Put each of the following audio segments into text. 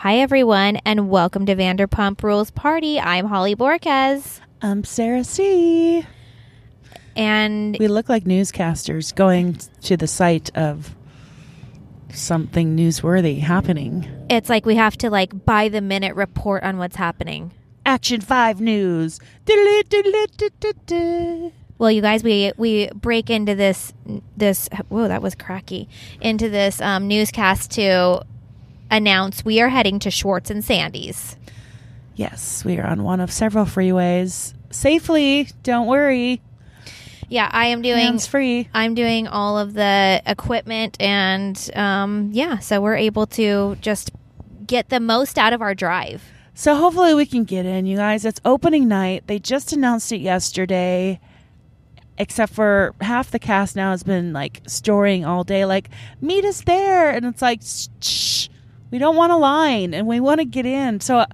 Hi, everyone, and welcome to Vanderpump Rules Party. I'm Holly Borquez. I'm Sarah C. And We look like newscasters going to the site of something newsworthy happening. it's like we have to like by the minute report on what's happening. Action 5 News. Well, you guys, we we break into this this whoa, that was cracky. Into this um, newscast to announce we are heading to Schwartz and Sandy's. Yes, we are on one of several freeways. Safely, don't worry. Yeah, I am doing Hands free. I'm doing all of the equipment and um, yeah, so we're able to just get the most out of our drive. So hopefully we can get in, you guys. It's opening night. They just announced it yesterday. Except for half the cast now has been like storing all day, like, meet us there. And it's like, shh, we don't want a line and we want to get in. So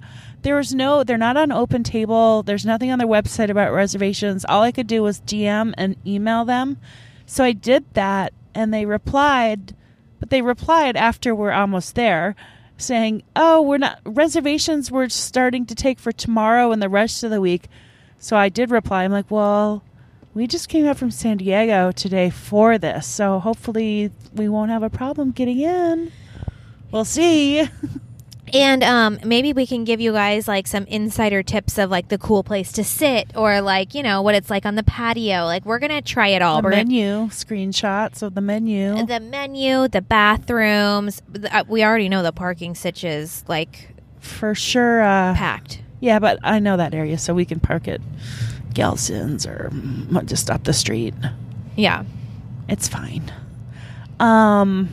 there was no, they're not on open table. There's nothing on their website about reservations. All I could do was DM and email them. So I did that and they replied, but they replied after we're almost there saying, "Oh, we're not reservations we're starting to take for tomorrow and the rest of the week." So I did reply. I'm like, "Well, we just came up from San Diego today for this, so hopefully we won't have a problem getting in. We'll see." And um, maybe we can give you guys like some insider tips of like the cool place to sit or like, you know, what it's like on the patio. Like we're going to try it all. the we're gonna- menu screenshots of the menu. the menu, the bathrooms. The- uh, we already know the parking sitches like for sure. Uh, packed. yeah, but I know that area, so we can park at Gelson's or just up the street. Yeah. It's fine. Um,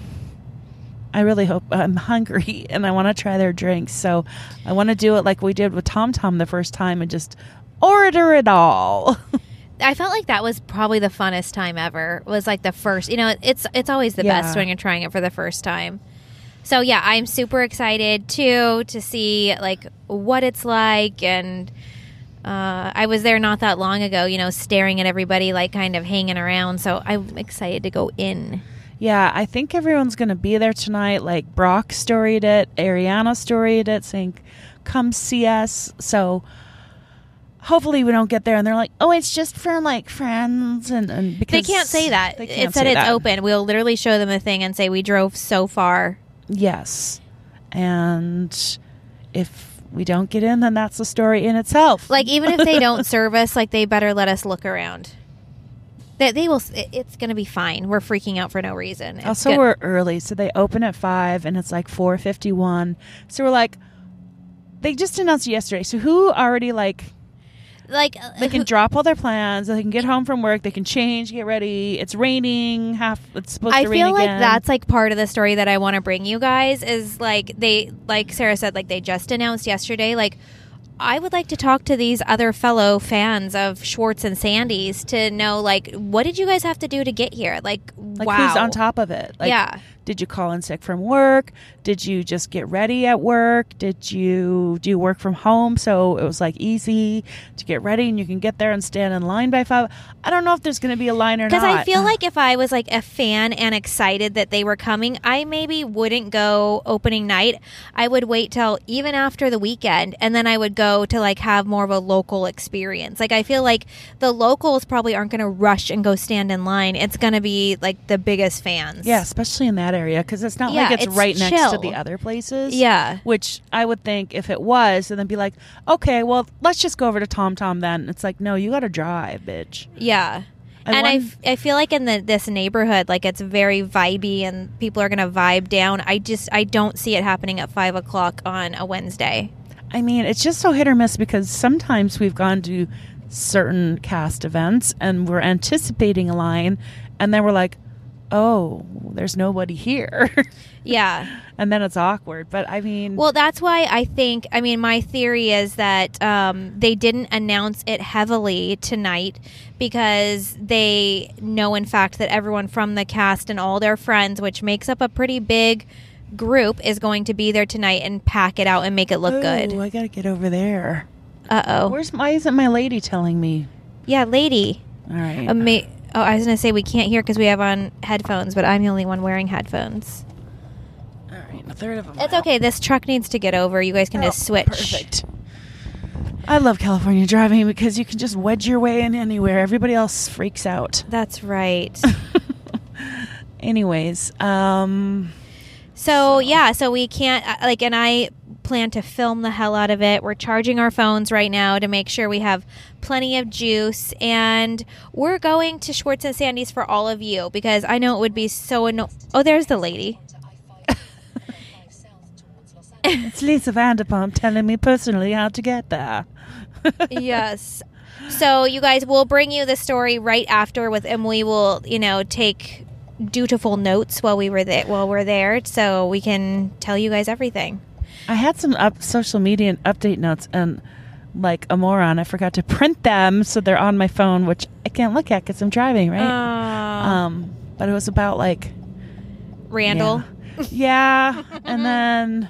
I really hope I'm hungry and I want to try their drinks. So I want to do it like we did with Tom Tom the first time and just order it all. I felt like that was probably the funnest time ever. Was like the first, you know, it's it's always the Yeah. best when you're trying it for the first time. So yeah, I'm super excited too to see like what it's like and uh, I was there not that long ago, you know, staring at everybody like kind of hanging around. So I'm excited to go in. Yeah, I think everyone's going to be there tonight. Like Brock storied it, Ariana storied it, saying, come see us. So hopefully we don't get there and they're like, oh, it's just for like friends. And, and They can't say that. It can't said it's that. open. We'll literally show them a thing and say we drove so far. Yes. And if we don't get in, then that's the story in itself. Like even if they don't serve us, like they better let us look around. They, they will. it- It's going to be fine. We're freaking out for no reason. It's also good. we're early, so they open at five and it's like four fifty one. So we're like they just announced yesterday. So who already like like uh, they can who- drop all their plans, they can get home from work, they can change, get ready. It's raining, half it's supposed I to rain I feel like again. that's like part of the story that I want to bring you guys is like they like Sarah said like they just announced yesterday like I would like to talk to these other fellow fans of Schwartz and Sandy's to know like what did you guys have to do to get here? Like, like wow who's on top of it. Like yeah Did you call in sick from work? Did you just get ready at work? Did you do work from home so it was like easy to get ready and you can get there and stand in line by five? I don't know if there's going to be a line or not. Because I feel like if I was like a fan and excited that they were coming, I maybe wouldn't go opening night. I would wait till even after the weekend and then I would go to like have more of a local experience. Like I feel like the locals probably aren't going to rush and go stand in line. It's going to be like the biggest fans. yeah, especially in that area because it's not Yeah, like it's, it's right next to the other places. Yeah. Which I would think if it was, and then be like, okay, well, let's just go over to Tom Tom then. It's like, no, you got to drive, bitch. Yeah. I and I, feel like in the this neighborhood, like it's very vibey and people are gonna vibe down. I just I don't see it happening at five o'clock on a Wednesday. I mean, it's just so hit or miss because sometimes we've gone to certain cast events and we're anticipating a line, and then we're like, oh, there's nobody here. Yeah. and then it's awkward. But I mean, Well, that's why I think. I mean, my theory is that um, they didn't announce it heavily tonight because they know, in fact, that everyone from the cast and all their friends, which makes up a pretty big group, is going to be there tonight and pack it out and make it look oh, good. I gotta get over there. Uh oh. Where's my, isn't my lady telling me? Yeah, lady. All right. Oh, I was going to say we can't hear because we have on headphones, but I'm the only one wearing headphones. All right. a third of them. It's mile. okay. This truck needs to get over. You guys can just Oh, switch. Perfect. I love California driving because you can just wedge your way in anywhere. Everybody else freaks out. That's right. Anyways, um, So yeah, so we can't uh, like, and I plan to film the hell out of it. We're charging our phones right now to make sure we have plenty of juice, and we're going to Schwartz and Sandy's for all of you because I know it would be so anno- Oh, there's the lady. it's Lisa Vanderpump telling me personally how to get there. yes. So you guys, we'll bring you the story right after with, and we will, you know, take dutiful notes while we were there while we're there, so we can tell you guys everything. I had some up social media and update notes, and like a moron, I forgot to print them, so they're on my phone, which I can't look at because I'm driving, right? Uh, um, but it was about like Randall. Yeah. Yeah. and then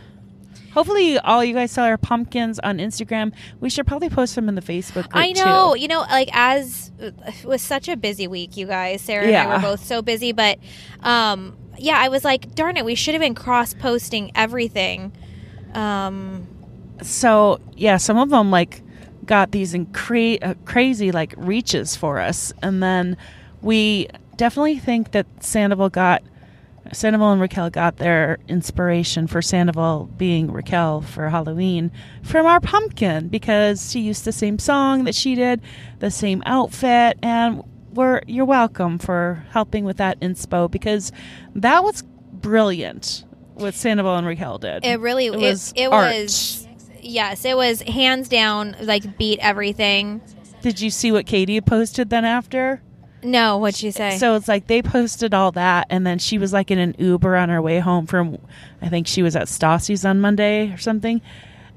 hopefully all you guys saw our pumpkins on Instagram. We should probably post them in the Facebook group I know, too. you know, like as it was such a busy week, you guys. Sarah and I were both so busy, but um, yeah, I was like, darn it, we should have been cross posting everything. Um, So yeah, some of them like got these incre- uh, crazy like reaches for us, and then we definitely think that Sandoval got Sandoval and Raquel got their inspiration for Sandoval being Raquel for Halloween from our pumpkin because she used the same song that she did, the same outfit, and we're you're welcome for helping with that inspo because that was brilliant what Sandoval and Raquel did. it really, It it, was it, art. was, yes, it was hands down, like beat everything. Did you see what Katie posted then after? No, what'd you say? So it's like they posted all that, and then she was like in an Uber on her way home from, I think she was at Stassi's on Monday or something,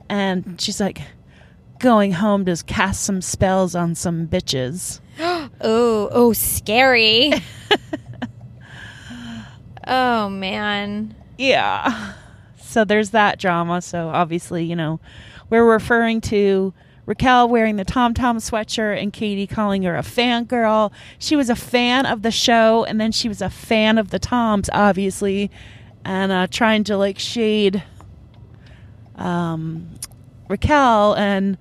and she's like going home to cast some spells on some bitches. oh, oh, scary. oh man. Yeah. So there's that drama. So obviously, you know, we're referring to Raquel wearing the Tom Tom sweatshirt and Katie calling her a fangirl. She was a fan of the show and then she was a fan of the Toms, obviously, and uh, trying to like shade um, Raquel. And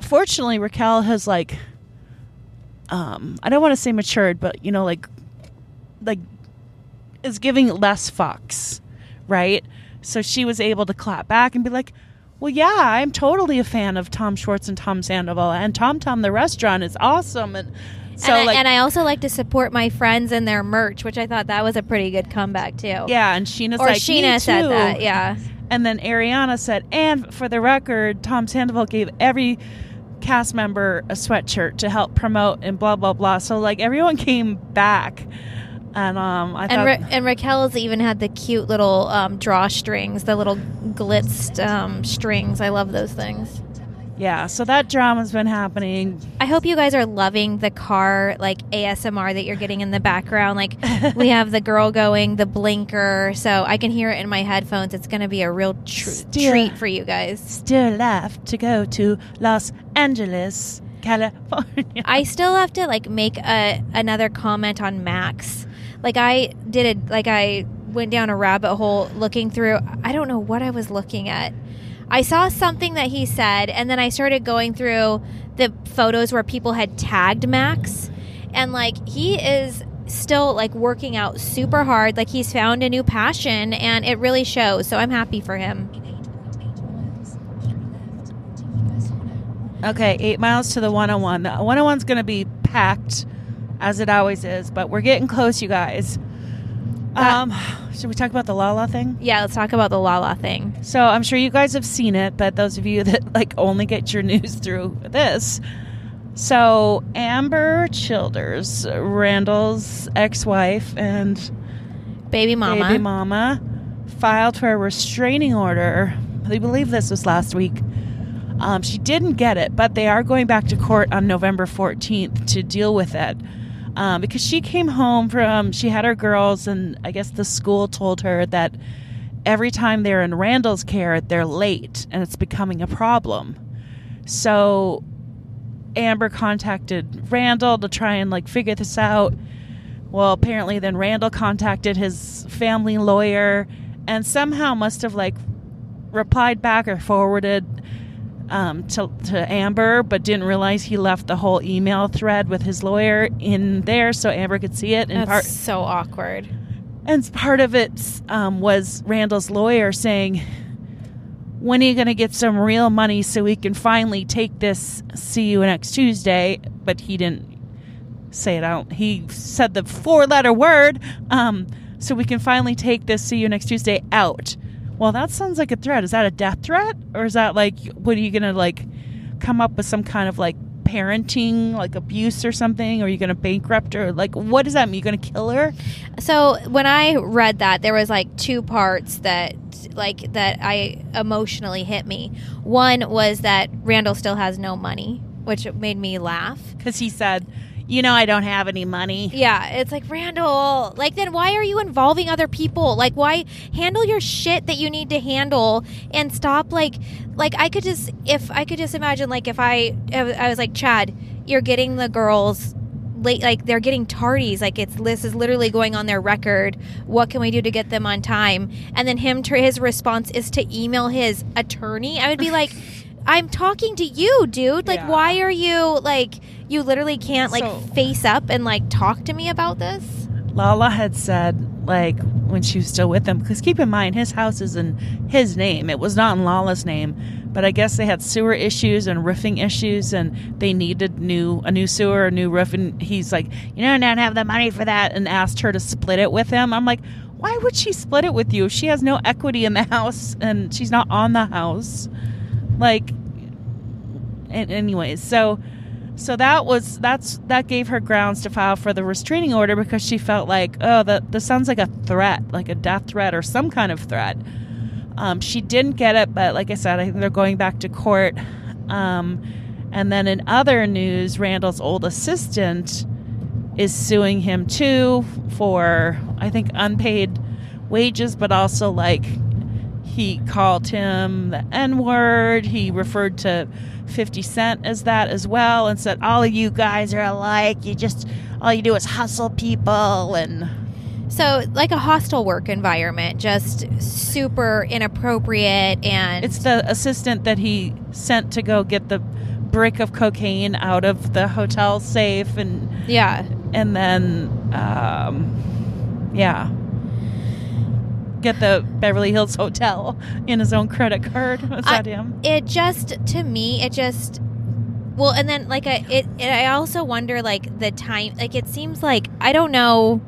fortunately, Raquel has like, um, I don't want to say matured, but you know, like, like is giving less fucks, right? So she was able to clap back and be like, "Well, yeah, I'm totally a fan of Tom Schwartz and Tom Sandoval, and Tom Tom the restaurant is awesome." And so, and, I, like, and I also like to support my friends and their merch, which I thought that was a pretty good comeback too. yeah, and Scheana's Or like, Scheana "Me said too." that. Yeah. And then Ariana said, and for the record, Tom Sandoval gave every cast member a sweatshirt to help promote and blah blah blah. So like everyone came back, and um, I And, thought, Ra- and Raquel's even had the cute little um, drawstrings, the little glitzed um, strings. I love those things. yeah. So that drama's been happening. I hope you guys are loving the car like ASMR that you're getting in the background. Like we have the girl going, the blinker, so I can hear it in my headphones. It's going to be a real tr- Still- treat for you guys. Still left to go to Los Angeles, California. I still have to like make a another comment on Max. Like I did it like I went down a rabbit hole looking through I don't know what I was looking at. I saw something that he said and then I started going through the photos where people had tagged Max and like he is still like working out super hard like he's found a new passion and it really shows so I'm happy for him. Okay, eight miles to the 101. The 101's going to be packed, as it always is, but we're getting close, you guys. Um, should we talk about the Lala thing? Yeah, let's talk about the Lala thing. So I'm sure you guys have seen it, but those of you that like only get your news through this. So Ambyr Childers, Randall's ex-wife and Baby mama. baby mama, filed for a restraining order. They believe this was last week. Um, she didn't get it, but they are going back to court on November 14th to deal with it. Um, because she came home from, she had her girls, and I guess the school told her that every time they're in Randall's care, they're late, and it's becoming a problem. So Ambyr contacted Randall to try and like figure this out. Well, apparently, then Randall contacted his family lawyer, and somehow must have like replied back or forwarded um, to, to Ambyr, but didn't realize he left the whole email thread with his lawyer in there so Ambyr could see it. And That's part so awkward. and part of it um, was Randall's lawyer saying, "When are you going to get some real money so we can finally take this? See you next Tuesday." But he didn't say it out. He said the four-letter word, um, so we can finally take this. See you next Tuesday out. Well, that sounds like a threat. Is that a death threat, or is that like, what are you going to like come up with some kind of like parenting, like abuse or something? Or are you going to bankrupt her? Like, what does that mean? You going to kill her? So when I read that, there was like two parts that like that I emotionally hit me. One was that Randall still has no money, which made me laugh. because he said, "You know, I don't have any money." Yeah, it's like Randall. Like, then why are you involving other people? Like, why handle your shit that you need to handle and stop? Like, like I could just if I could just imagine like if I I was like Chad, you're getting the girls late like they're getting tardies like it's this is literally going on their record what can we do to get them on time and then him his response is to email his attorney i would be like i'm talking to you dude like Yeah. why are you like you literally can't like So- face up and like talk to me about this Lala had said, like, when she was still with him, because keep in mind, his house is in his name. It was not in Lala's name, but I guess they had sewer issues and roofing issues, and they needed new a new sewer, a new roof. And he's like, you know, I don't have the money for that, and asked her to split it with him. I'm like, why would she split it with you? if She has no equity in the house, and she's not on the house. Like, and anyways, so so that was that's that gave her grounds to file for the restraining order because she felt like oh that this sounds like a threat like a death threat or some kind of threat. Um, she didn't get it but like i said i think they're going back to court. Um, and then in other news randall's old assistant is suing him too for i think unpaid wages but also like he called him the N word. He referred to 50 Cent as that as well and said, All of you guys are alike. You just, all you do is hustle people. And so like a hostile work environment just super inappropriate and it's the assistant that he sent to go get the brick of cocaine out of the hotel safe. And, yeah and then, um, yeah. Get the Beverly Hills Hotel in his own credit card. Was I- that him? it just to me it just well and then like I it, it I also wonder like the time like it seems like I don't know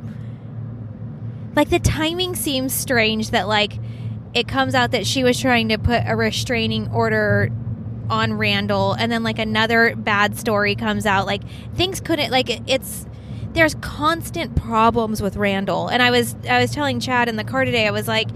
like the timing seems strange that like it comes out that she was trying to put a restraining order on Randall and then like another bad story comes out like things couldn't like it- it's there's constant problems with Randall and I was I was telling Chad in the car today I was like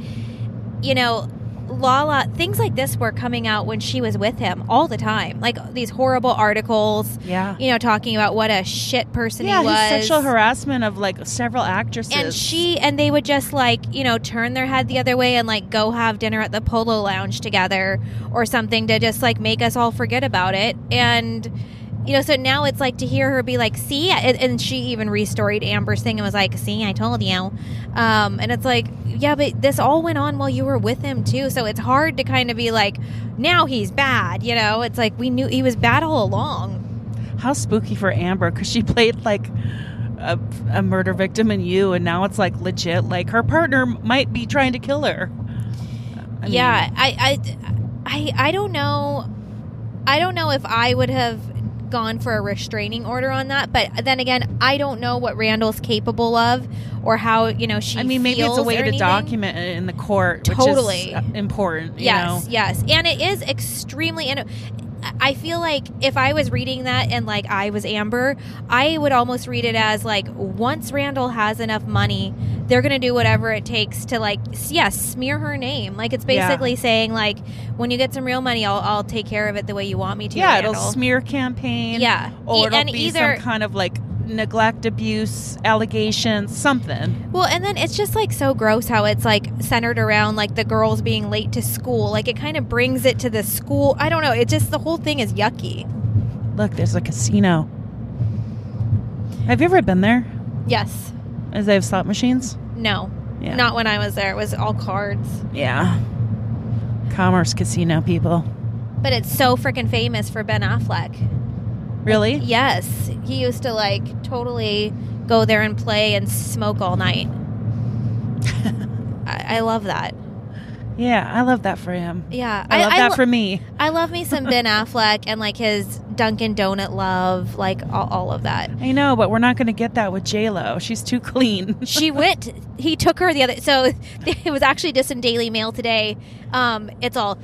you know Lala things like this were coming out when she was with him all the time like these horrible articles Yeah. you know talking about what a shit person yeah, he was sexual harassment of like several actresses. and she and they would just like you know turn their head the other way and like go have dinner at the polo lounge together or something to just like make us all forget about it and you know so now it's like to hear her be like see and, she even restoried ambyr's thing and was like see i told you um, and it's like yeah but this all went on while you were with him too so it's hard to kind of be like now he's bad you know it's like we knew he was bad all along How spooky for Ambyr because she played like a, a murder victim in you, and now it's like legit. Like her partner might be trying to kill her. I mean, yeah, I, I, I, I don't know. I don't know if I would have gone for a restraining order on that, but then again, I don't know what Randall's capable of or how you know she. I mean, maybe it's a way to anything. document it in the court, which Totally. is important. You Yes, know? yes, and it is extremely. And I feel like if I was reading that and like I was Ambyr, I would almost read it as like once Randall has enough money, they're gonna do whatever it takes to like yes smear her name. Like it's Yeah. basically saying like when you get some real money, I'll I'll take care of it the way you want me to. Yeah, Randall. it'll smear campaign. Yeah, or E- it'll be either some kind of like neglect, abuse, allegations, something. Well, and then it's just like so gross how it's like centered around like the girls being late to school. Like it kind of brings it to the school. I don't know. It just the whole thing is yucky. Look, there's a casino. Have you ever been there? Yes. As they have slot machines. No. Yeah. Not when I was there. It was all cards. Yeah. Commerce Casino people. But it's so freaking famous for Ben Affleck. Really? Yes, he used to like totally go there and play and smoke all night. I, I love that. Yeah, I love that for him. Yeah, I love that lo- for me. I love me some Ben Affleck and like his Dunkin' Donut love, like all, all of that. I know, but we're not going to get that with J Lo. She's too clean. She went. He took her the other. So it was actually just in Daily Mail today. Um, it's all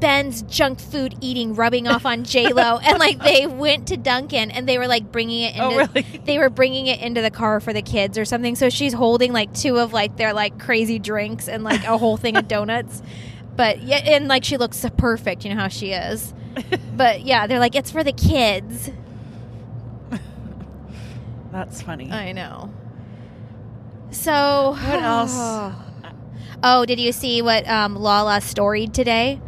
Ben's junk food eating rubbing off on J Lo, and like they went to Dunkin' and they were like bringing it. Into, Oh, really? They were bringing it into the car for the kids or something. So she's holding like two of like their like crazy drinks and like a whole thing of donuts. But yeah, and like she looks perfect. You know how she is. But yeah, they're like it's for the kids. That's funny. I know. So What else? Oh, did you see what um, Lala storied today?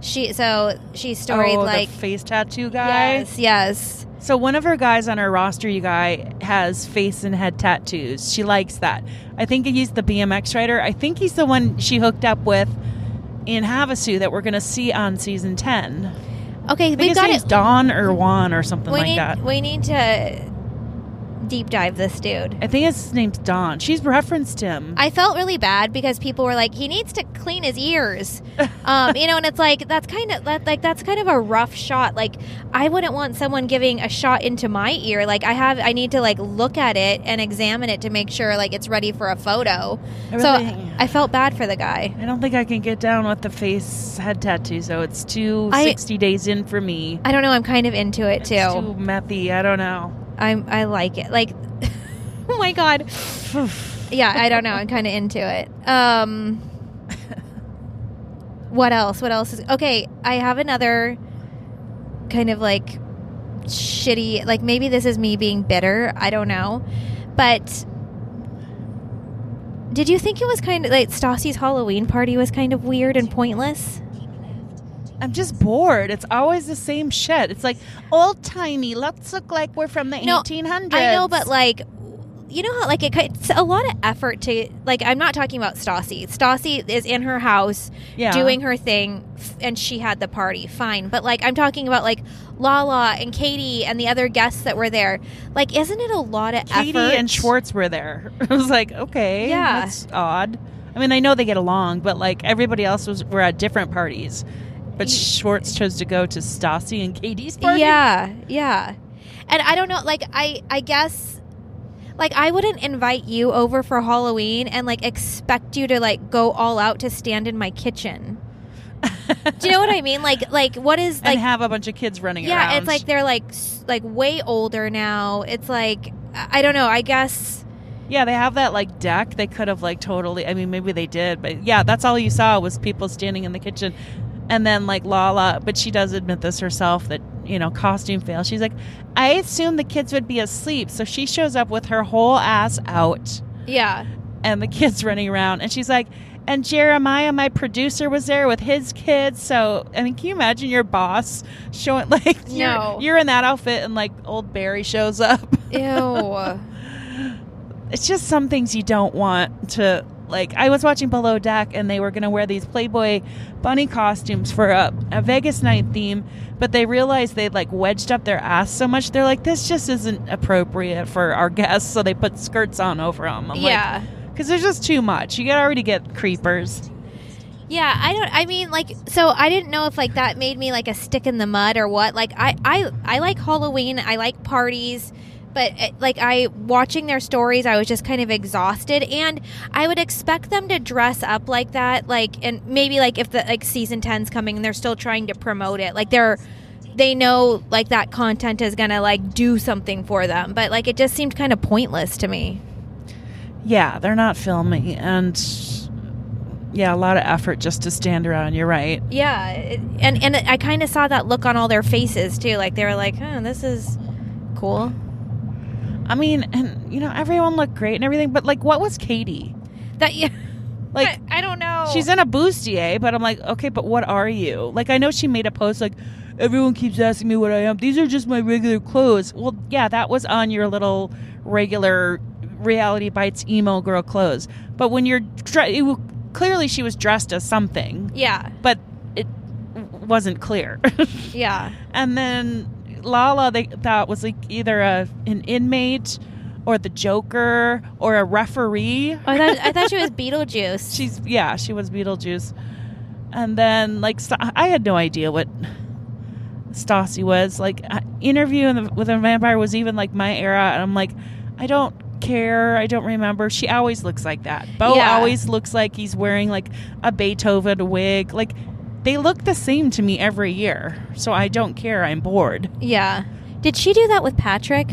She so she storied oh, like the face tattoo guy. yes, yes. So one of her guys on her roster, you guy, has face and head tattoos. She likes that. I think he's the BMX rider. I think he's the one she hooked up with in Havasu that we're going to see on season ten. Okay, we got it. Don or Juan or something We like need that. we need to deep dive this dude. I think his name's Don. She's referenced him. I felt really bad because people were like, he needs to clean his ears, um, you know, and it's like that's kind of that, like that's kind of a rough shot. Like I wouldn't want someone giving a shot into my ear. Like I have, I need to like look at it and examine it to make sure like it's ready for a photo. I so I felt bad for the guy. I don't think I can get down with the face head tattoo, so it's too I- 60 days in for me. I don't know. I'm kind of into it It's too. too methy. I don't know. I'm I like it. Like, oh my god. Yeah, I don't know. I'm kind of into it. Um, what else? What else is okay? I have another kind of like shitty. Like maybe this is me being bitter. I don't know, but. Did you think it was kind of like Stassi's Halloween party was kind of weird and pointless? I'm just bored. It's always the same shit. It's like old timey. Let's look like we're from the No, 1800s. I know, but like, you know how like it, it's a lot of effort to like. I'm not talking about Stassi. Stassi is in her house Yeah. doing her thing, and she had the party. Fine, but like I'm talking about like Lala and Katie and the other guests that were there. Like, isn't it a lot of Katie effort? and Schwartz were there. I was like, okay, Yeah. that's odd. I mean, I know they get along, but like everybody else was were at different parties. But Schwartz chose to go to Stassi and Katie's party. Yeah, yeah. And I don't know, like I I guess like I wouldn't invite you over for Halloween and like expect you to like go all out to stand in my kitchen. Do you know what I mean? Like like what is and like have a bunch of kids running Yeah, around. it's like they're like like way older now. It's like I don't know, I guess Yeah, they have that like deck. They could have like totally. I mean, maybe they did, but yeah, that's all you saw was people standing in the kitchen, and then like Lala. But she does admit this herself that you know costume fail. She's like, I assumed the kids would be asleep, so she shows up with her whole ass out, yeah. and the kids running around, and she's like. And Jeremiah, my producer, was there with his kids. So, I mean, can you imagine your boss showing like you're, you're in that outfit and like old Barry shows up? Ew. it's just some things you don't want to like i was watching below deck and they were going to wear these playboy bunny costumes for a, a vegas night theme but they realized they'd like wedged up their ass so much they're like this just isn't appropriate for our guests so they put skirts on over them I'm yeah. because there's just too much you already get creepers Yeah, I don't. I mean, like, so I didn't know if like that made me like a stick in the mud or what. Like, I I I like Halloween. I like parties, but eh, like I watching their stories, I was just kind of exhausted, and I would expect them to dress up like that. Like, and maybe like if the like season 10's coming and they're still trying to promote it, like they're they know like that content is gonna like do something for them, but like it just seemed kind of pointless to me. yeah they're not filming and yeah a lot of effort just to stand around you're right Yeah, and and I kind of saw that look on all their faces too. Like they were like, "Huh, this is cool." I mean and you know everyone looked great and everything but like what was katie That yeah, like I, I don't know. She's in a bustier, but I'm like, okay, but what are you? Like, I know she made a post like, everyone keeps asking me what I am. These are just my regular clothes. Well, yeah, that was on your little regular reality bites emo girl clothes. But when you're it, clearly she was dressed as something, Yeah. but it wasn't clear. Yeah. and then Lala they thought was like either a an inmate or the Joker or a referee. Oh, I thought I thought she was Beetlejuice. She's yeah, she was Beetlejuice. And then like I had no idea what Stassi was like. Interviewing with a vampire was even like my era, and I'm like, I don't care. I don't remember. She always looks like that. Beau Yeah. always looks like he's wearing like a Beethoven wig. Like they look the same to me every year, so I don't care. I'm bored. yeah. Did she do that with Patrick?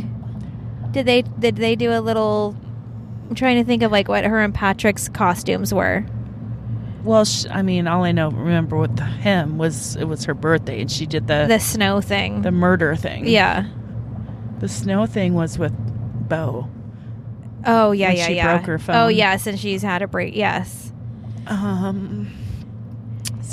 Did they did they do a little I'm trying to think of like what her and Patrick's costumes were. Well, sh- I mean, all I know remember with him was it was her birthday, and she did the The snow thing. the murder thing. yeah. The snow thing was with Beau. Oh yeah, yeah, she yeah. broke her Oh phone. yes, and she's had a break. Yes. Um.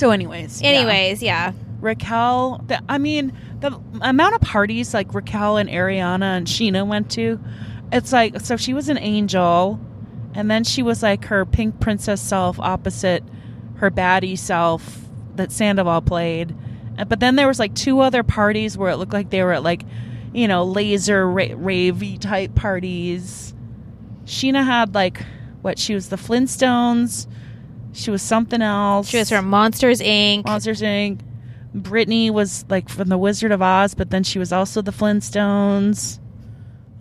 So, anyways. Anyways, yeah. Raquel. The, I mean, the amount of parties like Raquel and Ariana and Scheana went to, it's like so she was an angel, and then she was like her pink princess self opposite her baddie self that Sandoval played. But then there was like two other parties where it looked like they were at like, you know, laser ra- ravey type parties. Scheana had like what she was the Flintstones. She was something else. She was from Monsters Inc. Monsters Inc. Brittany was like from the Wizard of Oz, but then she was also the Flintstones.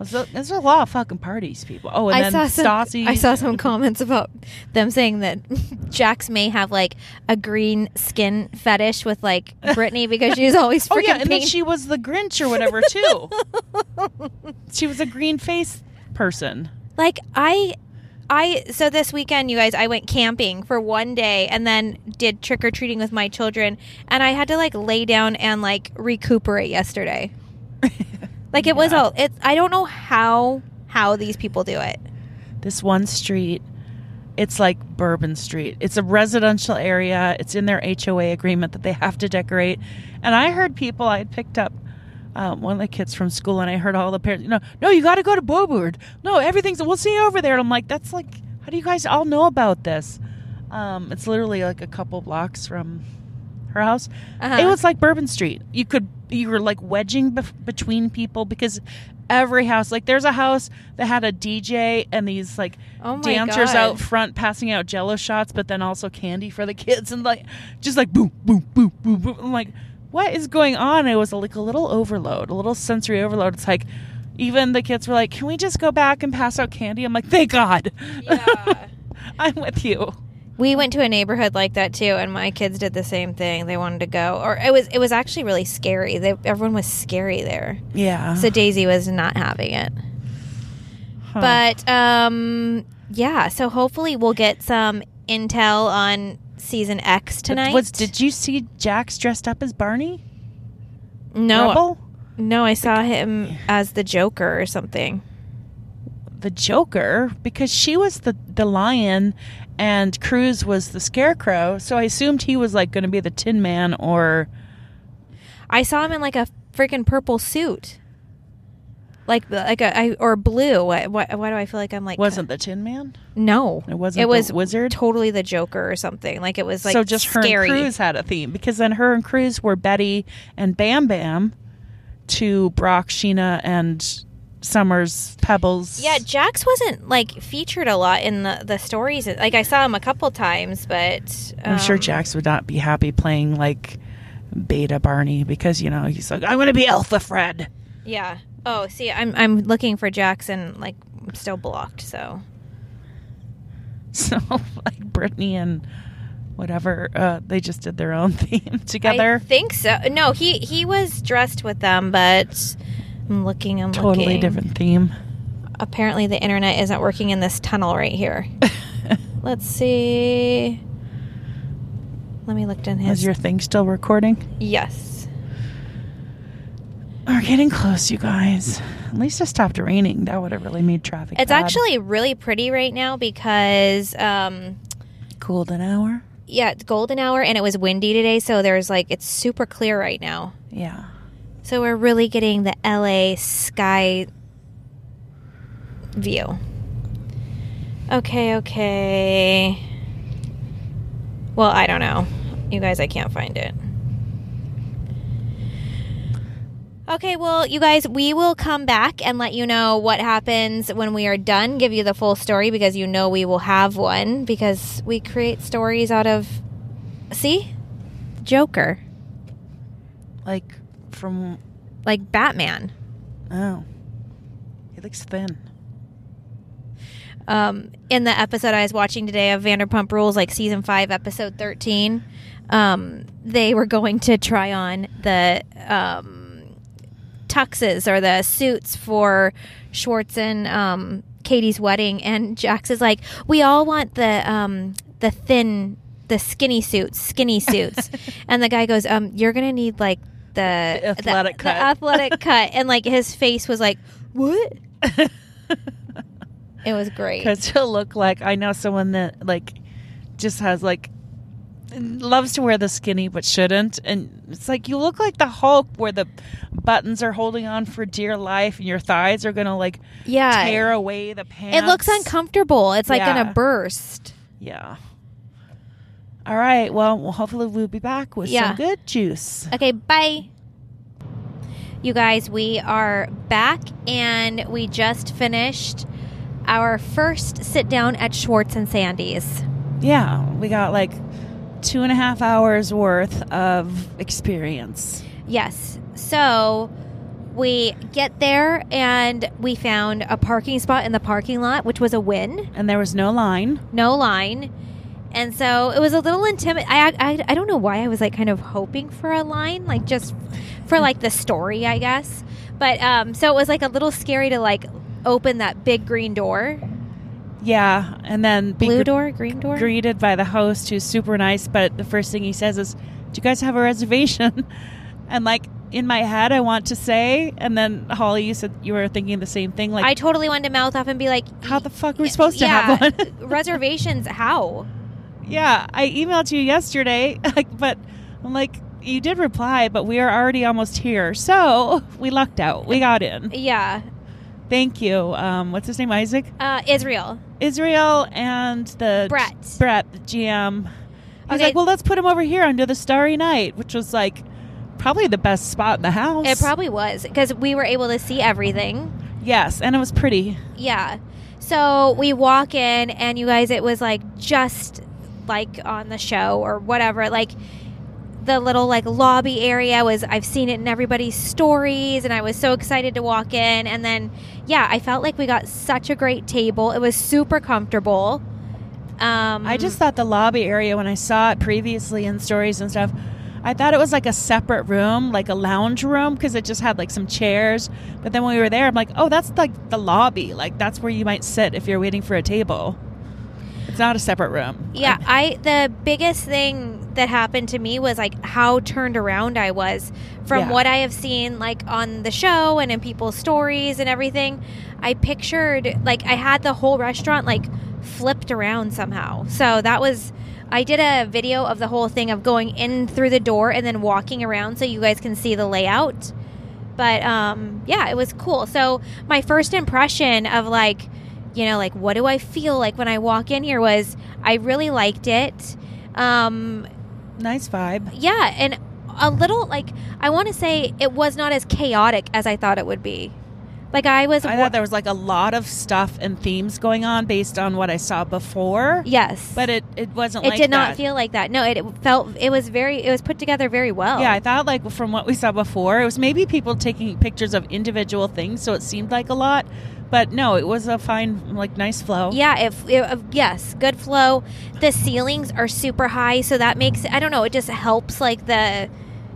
So, there's a lot of fucking parties, people. Oh, and I then saw some. Stassi. I saw some comments about them saying that Jax may have like a green skin fetish with like Brittany because she's always freaking Oh yeah, and then she was the Grinch or whatever too. she was a green face person. like I, I so this weekend, you guys, I went camping for one day and then did trick or treating with my children, and I had to like lay down and like recuperate yesterday. Like it was all. It. I don't know how how these people do it. This one street, it's like Bourbon Street. It's a residential area. It's in their HOA agreement that they have to decorate. And I heard people I had picked up. Um, one of the kids from school, and I heard all the parents, you know, no, you got to go to Beaubourg. No, everything's, we'll see you over there. And I'm like, that's like, how do you guys all know about this? Um, it's literally like a couple blocks from her house. Uh-huh. It was like Bourbon Street. You could you were like wedging bef- between people because every house like there's a house that had a DJ and these like Oh dancers God. out front passing out jello shots but then also candy for the kids and like just like boom boom boom boom boom. I'm like what is going on? It was like a little overload, a little sensory overload. It's like even the kids were like, "Can we just go back and pass out candy?" I'm like, "Thank God." Yeah. I'm with you. We went to a neighborhood like that too, and my kids did the same thing. They wanted to go, or it was it was actually really scary. They, everyone was scary there, Yeah. so Daisy was not having it. Huh. But um, yeah. So hopefully we'll get some intel on season X tonight. Was did you see Jax dressed up as Barney? no, Rebel? no, I saw him as the Joker or something. the Joker because she was the the lion and Cruz was the scarecrow. So I assumed he was like going to be the Tin Man or I saw him in like a freaking purple suit, like like a I, or blue. Why, why, why do I feel like I'm like wasn't the Tin Man. No, It wasn't It was wizard? Totally the Joker or something. Like it was like so just her and Cruz had a theme because then her and Cruz were Betty and Bam Bam to Brock, Scheana, and Summers, Pebbles. Yeah, Jax wasn't like featured a lot in the the stories. Like I saw him a couple times, but I'm sure um, Jax would not be happy playing like Beta Barney because you know he's like I'm going to be Alpha Fred. Yeah. Oh, see, I'm I'm looking for Jackson. Like I'm still blocked. So So like Brittany and whatever, uh, they just did their own theme together. I think so. No, he he was dressed with them, but I'm looking. I'm totally looking. different theme. Apparently, the internet isn't working in this tunnel right here. Let's see. Let me look in his. Is your thing still recording? yes. We're getting close, you guys. At least it stopped raining. That would have really made traffic. It's bad. actually really pretty right now because, um, cooled an hour. yeah, it's golden hour and it was windy today, so there's like it's super clear right now. Yeah. So we're really getting the LA sky view. Okay, okay. Well, I don't know. You guys, I can't find it. Okay, well, you guys, we will come back and let you know what happens when we are done, give you the full story because you know we will have one because we create stories out of. See? Joker. Like from Like Batman. oh, he looks thin. um, in the episode I was watching today of Vanderpump Rules, like season five, episode thirteen, um, they were going to try on the um, tuxes or the suits for Schwartz and um, Katie's wedding, and Jax is like, "We all want the um, the thin." The skinny suits, skinny suits, and the guy goes, "Um, you're gonna need like the, The athletic the, cut." the athletic cut," and like his face was like, "What?" It was great. Because he'll look like I know someone that like just has like loves to wear the skinny but shouldn't, and it's like you look like the Hulk where the buttons are holding on for dear life, and your thighs are gonna like Yeah. tear away the pants. It looks uncomfortable. It's like Yeah. gonna burst. Yeah. All right. Well, hopefully we'll be back with Yeah. some good juice. Okay, bye. You guys, we are back and we just finished our first sit down at Schwartz and Sandy's. Yeah, we got like two and a half hours worth of experience. Yes. So we get there and we found a parking spot in the parking lot, which was a win. And there was no line. no line. And so it was a little intimidating. I, I, I don't know why I was like kind of hoping for a line, like just for like the story, I guess. But um, so it was like a little scary to like open that big green door, Yeah, and then blue gr- door, green door. greeted by the host who's super nice, but the first thing he says is, "Do you guys have a reservation?" and like in my head, I want to say, and then Holly, you said you were thinking the same thing. Like, I totally wanted to mouth off and be like, how the fuck are we supposed to yeah, have one? reservations? How? yeah, I emailed you yesterday, like, but I'm like, you did reply, but we are already almost here, so we lucked out. We got in. Yeah, Thank you. Um, what's his name? Isaac, uh, Israel. Israel, and the Brett. Brett, the GM. He's Okay. like, well, let's put him over here under the Starry Night, which was like probably the best spot in the house. It probably was because we were able to see everything. yes, and it was pretty. Yeah. So we walk in, and you guys, it was like just like on the show or whatever. Like the little like lobby area was, I've seen it in everybody's stories, and I was so excited to walk in. And then, yeah, I felt like we got such a great table. It was super comfortable. Um, I just thought the lobby area when I saw it previously in stories and stuff. I thought it was like a separate room, like a lounge room, because it just had like some chairs. But then when we were there, I'm like, oh, that's like the lobby. Like that's where you might sit if you're waiting for a table. It's not a separate room. Yeah, I the biggest thing that happened to me was like how turned around I was from Yeah. what I have seen like on the show and in people's stories and everything. I pictured like I had the whole restaurant like flipped around somehow. So that was I did a video of the whole thing of going in through the door and then walking around so you guys can see the layout. But um yeah, it was cool. So my first impression of like you know, like what do I feel like when I walk in here was I really liked it. Um, nice vibe. yeah, and a little like I want to say it was not as chaotic as I thought it would be. Like I was, I thought there was like a lot of stuff and themes going on based on what I saw before. yes, But it, it wasn't it like did not that. feel like that. No, it felt it was very it was put together very well. Yeah, I thought like from what we saw before, it was maybe people taking pictures of individual things, so it seemed like a lot. But no, it was a fine, like nice flow. Yeah, if, if uh, yes, good flow. The ceilings are super high, so that makes I don't know. It just helps like the.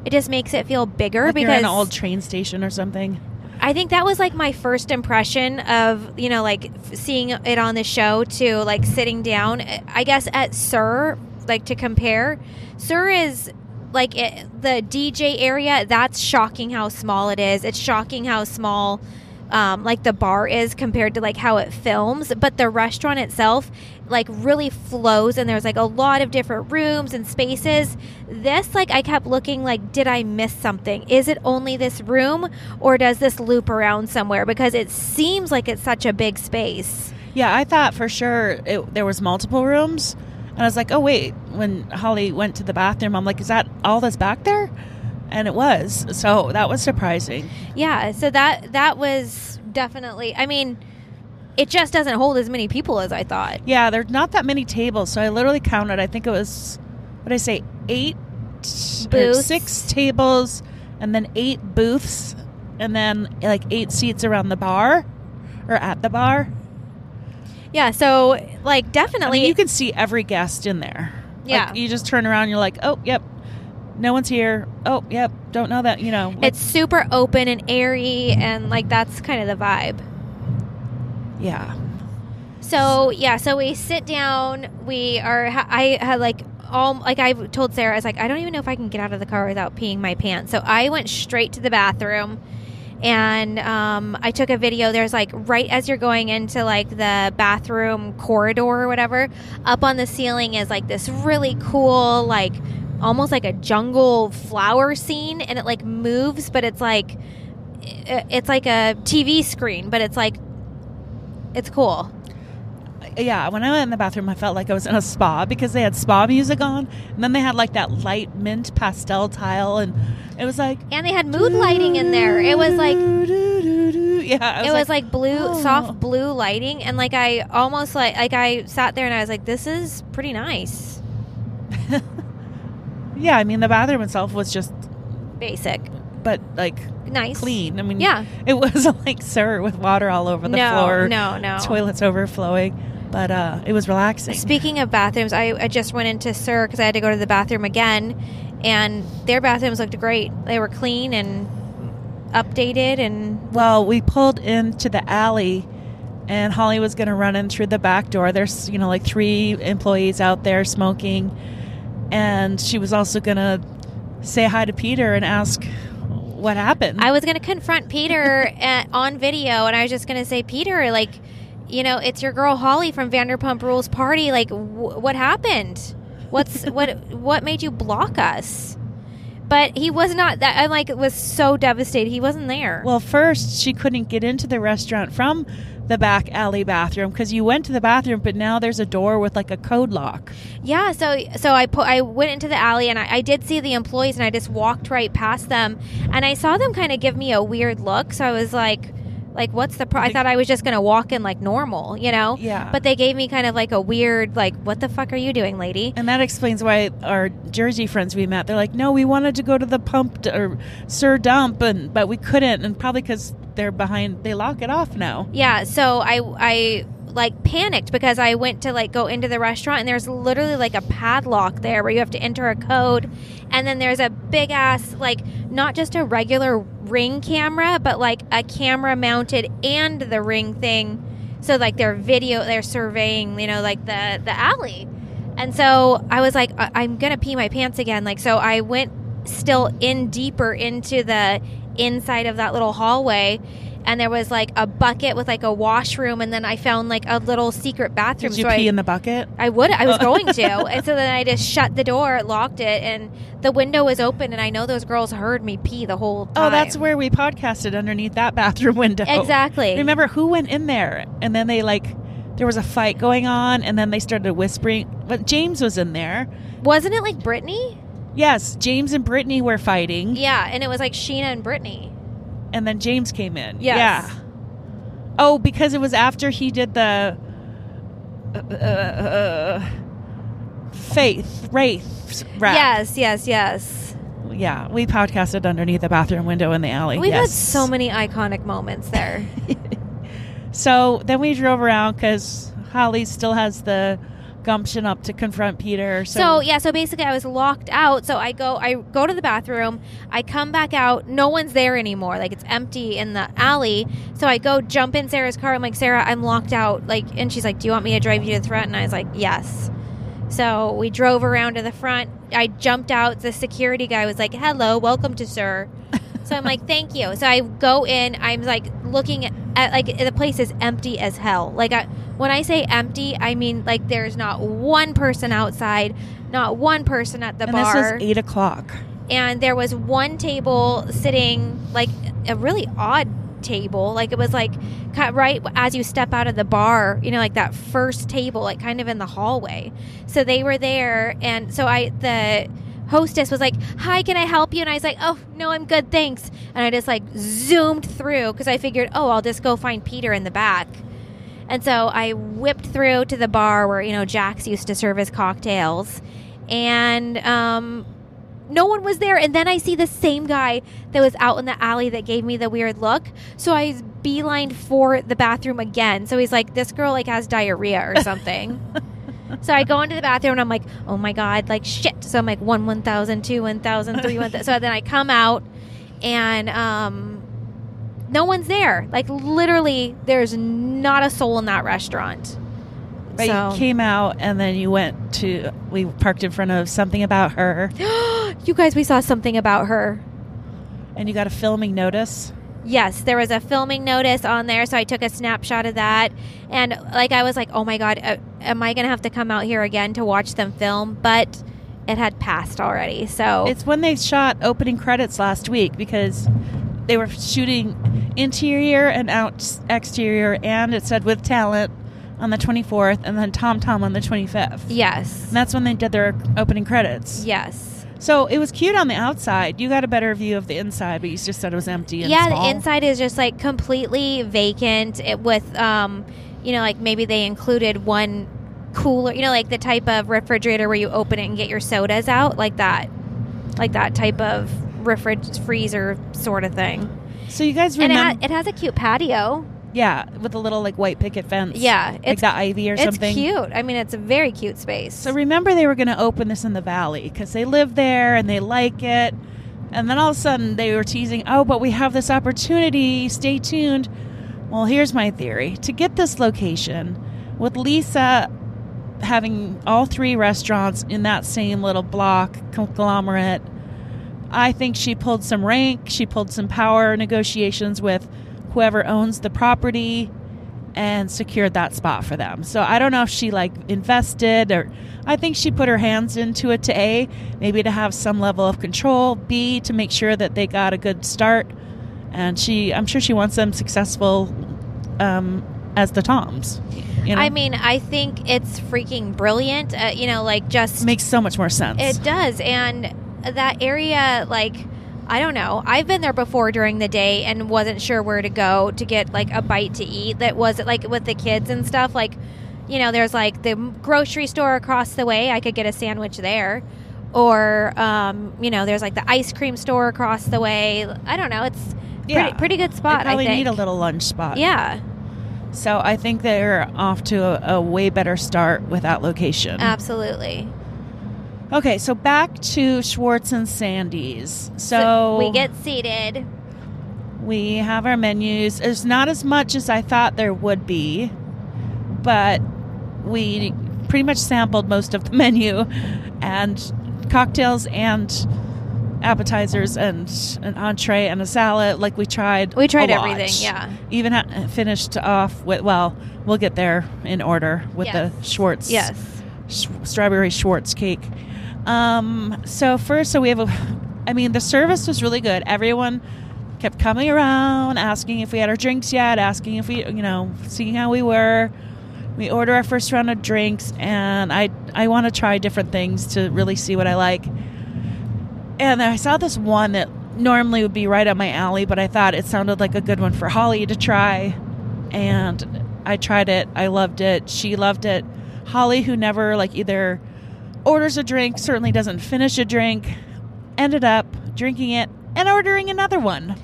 It just makes it feel bigger like because an old train station or something. I think that was like my first impression of you know like f- seeing it on the show to like sitting down. I guess at SUR like to compare, SUR is like it, the DJ area. That's shocking how small it is. It's shocking how small. Um, like the bar is compared to like how it films, but the restaurant itself like really flows and there's like a lot of different rooms and spaces. This like I kept looking like did I miss something? Is it only this room or does this loop around somewhere because it seems like it's such a big space. Yeah, I thought for sure it, there was multiple rooms, and I was like, "Oh wait!" When Holly went to the bathroom, I'm like, "Is that all that's back there?" And it was. So that was surprising. Yeah, so that that was definitely. I mean, it just doesn't hold as many people as I thought. Yeah, there's not that many tables, so I literally counted. I think it was what did I say, eight, Booths. six tables, and then eight booths, and then like eight seats around the bar or at the bar. Yeah, so like I definitely mean, you can see every guest in there. Yeah. Like, you just turn around, you're like, oh, yep, no one's here. Oh, yep, don't know that. You know, it's super open and airy and like that's kind of the vibe. yeah. So yeah, so we sit down. We are. I had like all like I told Sarah, I was like, I don't even know if I can get out of the car without peeing my pants. So I went straight to the bathroom, and um, I took a video. There's like right as you're going into like the bathroom corridor or whatever, up on the ceiling is like this really cool like almost like a jungle flower scene, and it like moves, but it's like it's like a TV screen, but it's like it's cool. Yeah, when I went in the bathroom, I felt like I was in a spa because they had spa music on, and then they had like that light mint pastel tile, and it was like And they had mood lighting in there. It was like yeah, I it was like blue, oh. soft blue lighting, and like I almost like like I sat there and I was like, this is pretty nice, yeah. I mean, the bathroom itself was just, basic, but like nice, clean. I mean, Yeah. it wasn't like SUR with water all over the no, floor, no, no. toilets overflowing, but uh, it was relaxing. Speaking of bathrooms, I, I just went into SUR because I had to go to the bathroom again, and their bathrooms looked great. They were clean and updated, and Well, we pulled into the alley, and Holly was going to run in through the back door. There's, you know, like three employees out there smoking, and she was also going to say hi to Peter and ask what happened. I was going to confront Peter at, on video, and I was just going to say, Peter, like, you know, it's your girl Holly from Vanderpump Rules party. Like, wh- what happened? What's what? What made you block us? But he was not. That I like was so devastated. He wasn't there. well, first she couldn't get into the restaurant from the back alley bathroom because you went to the bathroom, but now there's a door with like a code lock. Yeah, so so I put I went into the alley and I, I did see the employees and I just walked right past them and I saw them kind of give me a weird look. So I was like, like what's the pro? I thought I was just gonna walk in like normal, you know? Yeah. But they gave me kind of like a weird like, what the fuck are you doing, lady? And that explains why our Jersey friends we met, they're like, no, we wanted to go to the pump d- or Sir Dump, and but we couldn't, and probably because they're behind, they lock it off now. Yeah. So I I like panicked because I went to like go into the restaurant and there's literally like a padlock there where you have to enter a code and then there's a big ass like not just a regular ring camera but like a camera mounted and the ring thing. So like they're video they're surveying you know like the the alley. And so I was like I- I'm gonna pee my pants again. Like so I went still in deeper into the inside of that little hallway and there was like a bucket with like a washroom and then I found like a little secret bathroom Did you so pee I, in the bucket? I would I was oh. going to and so then I just shut the door locked it and the window was open and I know those girls heard me pee the whole time Oh, that's where we podcasted underneath that bathroom window. exactly Remember who went in there? And then they like, there was a fight going on, and then they started whispering. But James was in there. wasn't it like Brittany Yes, James and Brittany were fighting, yeah and it was like Scheana and Brittany and then James came in. Yes. Yeah. Oh, because it was after he did the uh, uh, faith wraith rap. yes yes yes Yeah, we podcasted underneath the bathroom window in the alley. we've had so many iconic moments there So then we drove around because Holly still has the gumption up to confront Peter. So, So yeah, so basically I was locked out. So I go I go to the bathroom, I come back out, no one's there anymore. Like it's empty in the alley. So I go jump in Sarah's car. I'm like, "Sarah, I'm locked out." Like and she's like, "Do you want me to drive you to the front?" And I was like, "Yes." So we drove around to the front. I jumped out. The security guy was like, "Hello, welcome to SUR." So I'm like, "Thank you." So I go in. I'm like looking at, at like the place is empty as hell. Like I, when I say empty, I mean like there's not one person outside, not one person at the and bar, this was eight o'clock. and there was one table sitting like a really odd table. Like it was like cut right as you step out of the bar, you know, like that first table, like kind of in the hallway. So they were there, and so I the hostess was like, "Hi, can I help you?" And I was like, "Oh no, I'm good, thanks." And I just like zoomed through because I figured, "Oh, I'll just go find Peter in the back." And so I whipped through to the bar where you know Jax used to serve his cocktails, and um, no one was there. And then I see the same guy that was out in the alley that gave me the weird look. So I beelined for the bathroom again. So he's like, "This girl like has diarrhea or something." so I go into the bathroom and I'm like, "Oh my god, like shit!" So I'm like one one thousand, two one thousand, three one. So then I come out and um, no one's there. Like literally, there's not a soul in that restaurant. But so you came out and then you went to, we parked in front of something about her you guys, we saw something about her. and you got a filming notice. Yes, there was a filming notice on there, so I took a snapshot of that. And like I was like, "Oh my god, uh, am I going to have to come out here again to watch them film?" But it had passed already. So It's when they shot opening credits last week because they were shooting interior and out exterior, and it said with talent on the 24th, and then Tom Tom on the 25th. yes. And that's when they did their opening credits. Yes. So it was cute on the outside. You got a better view of the inside, but you just said it was empty. And yeah, small. the inside is just like completely vacant it, with um, you know, like maybe they included one cooler, you know, like the type of refrigerator where you open it and get your sodas out, like that. Like that type of refrig freezer sort of thing. So you guys And it, remember? ha- it has a cute patio. yeah, with a little like white picket fence. Yeah, like it's the ivy or it's something. It's cute. I mean, it's a very cute space. So remember, they were going to open this in the valley because they live there and they like it. And then all of a sudden, they were teasing, "Oh, but we have this opportunity. Stay tuned." Well, here's my theory: to get this location, with Lisa having all three restaurants in that same little block conglomerate, I think she pulled some rank. She pulled some power negotiations with whoever owns the property and secured that spot for them. So I don't know if she like invested or I think she put her hands into it to A, maybe to have some level of control, B to make sure that they got a good start. And she I'm sure she wants them successful um, as the Toms. You know? I mean, I think it's freaking brilliant. Uh, you know, like just makes so much more sense. It does. And that area, like, I don't know. I've been there before during the day and wasn't sure where to go to get like a bite to eat. That was like with the kids and stuff. Like, you know, there's like the grocery store across the way. I could get a sandwich there. Or, um, you know, there's like the ice cream store across the way. I don't know. It's Yeah. pretty, pretty good they spot, I think. need a little lunch spot. yeah, So I think they're off to a, a way better start with that location. absolutely. Okay, so back to Schwartz and Sandy's. So, we get seated. we have our menus. There's not as much as I thought there would be, but we pretty much sampled most of the menu and cocktails and appetizers and an entree and a salad. Like we tried. We tried everything, yeah. Even ha- finished off with well, we'll get there in order with Yes. the Schwartz Yes. sh- strawberry Schwartz cake. Um, so first, so we have a, I mean, the service was really good. Everyone kept coming around, asking if we had our drinks yet, asking if we, you know, seeing how we were. We order our first round of drinks, and I, I want to try different things to really see what I like. And I saw this one that normally would be right up my alley, but I thought it sounded like a good one for Holly to try. And I tried it. I loved it. She loved it. Holly, who never like either orders a drink, certainly doesn't finish a drink, ended up drinking it and ordering another one.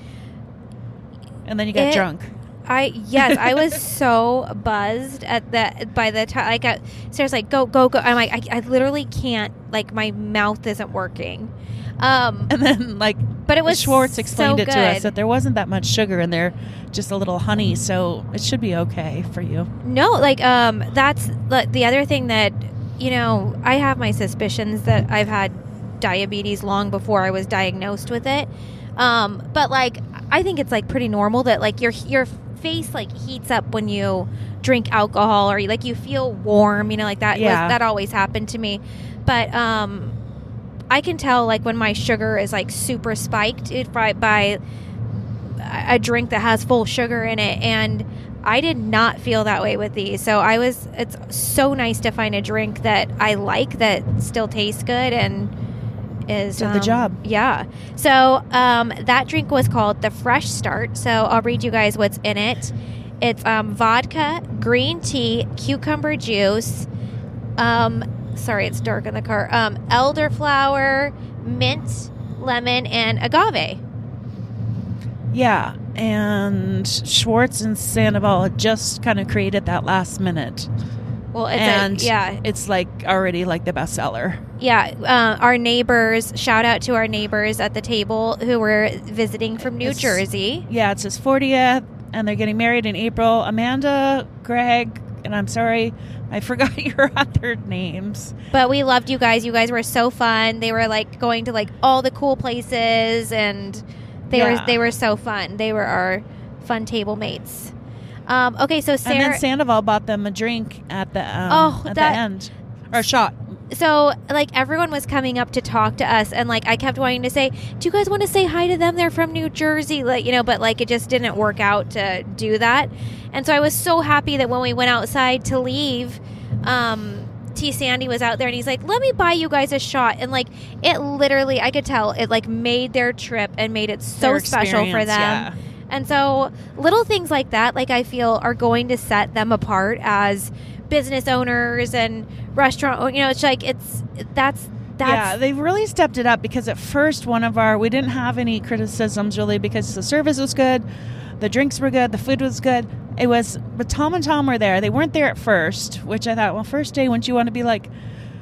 And then you got It- drunk. I yes, I was so buzzed at the by the time like I, Sarah's like go go go. I'm like I, I literally can't like my mouth isn't working. Um, And then like but it was Schwartz explained so it to us that there wasn't that much sugar in there, just a little honey, so it should be okay for you. No, like um, that's the the other thing that you know I have my suspicions that I've had diabetes long before I was diagnosed with it. Um, but like I think it's like pretty normal that like your your face like heats up when you drink alcohol or like you feel warm, you know, like that Yeah. was that always happened to me. But um I can tell like when my sugar is like super spiked it by, by a drink that has full sugar in it and I did not feel that way with these. So I was it's so nice to find a drink that I like that still tastes good and is Did the um, job. Yeah. So um, that drink was called the Fresh Start. So I'll read you guys what's in it. It's um, vodka, green tea, cucumber juice. Um, sorry, it's dark in the car. Um, elderflower, mint, lemon, and agave. Yeah, and Schwartz and Sandoval had just kind of created that last minute, Well, and a, yeah, it's like already like the bestseller. yeah. Uh, our neighbors. Shout out to our neighbors at the table who were visiting from New It's- Jersey. Yeah, it's his 40th, and they're getting married in April. Amanda, Greg, and I'm sorry, I forgot your other names. But we loved you guys. You guys were so fun. They were like going to like all the cool places, and they Yeah. were they were so fun. They were our fun table mates. Um, okay, so and then Sandoval bought them a drink at the um, Oh, at that- the end, or a shot. so like everyone was coming up to talk to us and like i kept wanting to say do you guys want to say hi to them they're from new jersey like you know but like it just didn't work out to do that and so i was so happy that when we went outside to leave um T Sandy was out there and he's like, "Let me buy you guys a shot." And like it literally I could tell it like made their trip and made it so special for them. yeah. And so little things like that, like I feel, are going to set them apart as business owners and restaurant. You know, it's like it's that's that's yeah, they've really stepped it up because at first one of our we didn't have any criticisms really because the service was good, the drinks were good, the food was good. It was but Tom and Tom were there. They weren't there at first, which I thought, well, first day wouldn't you want to be like,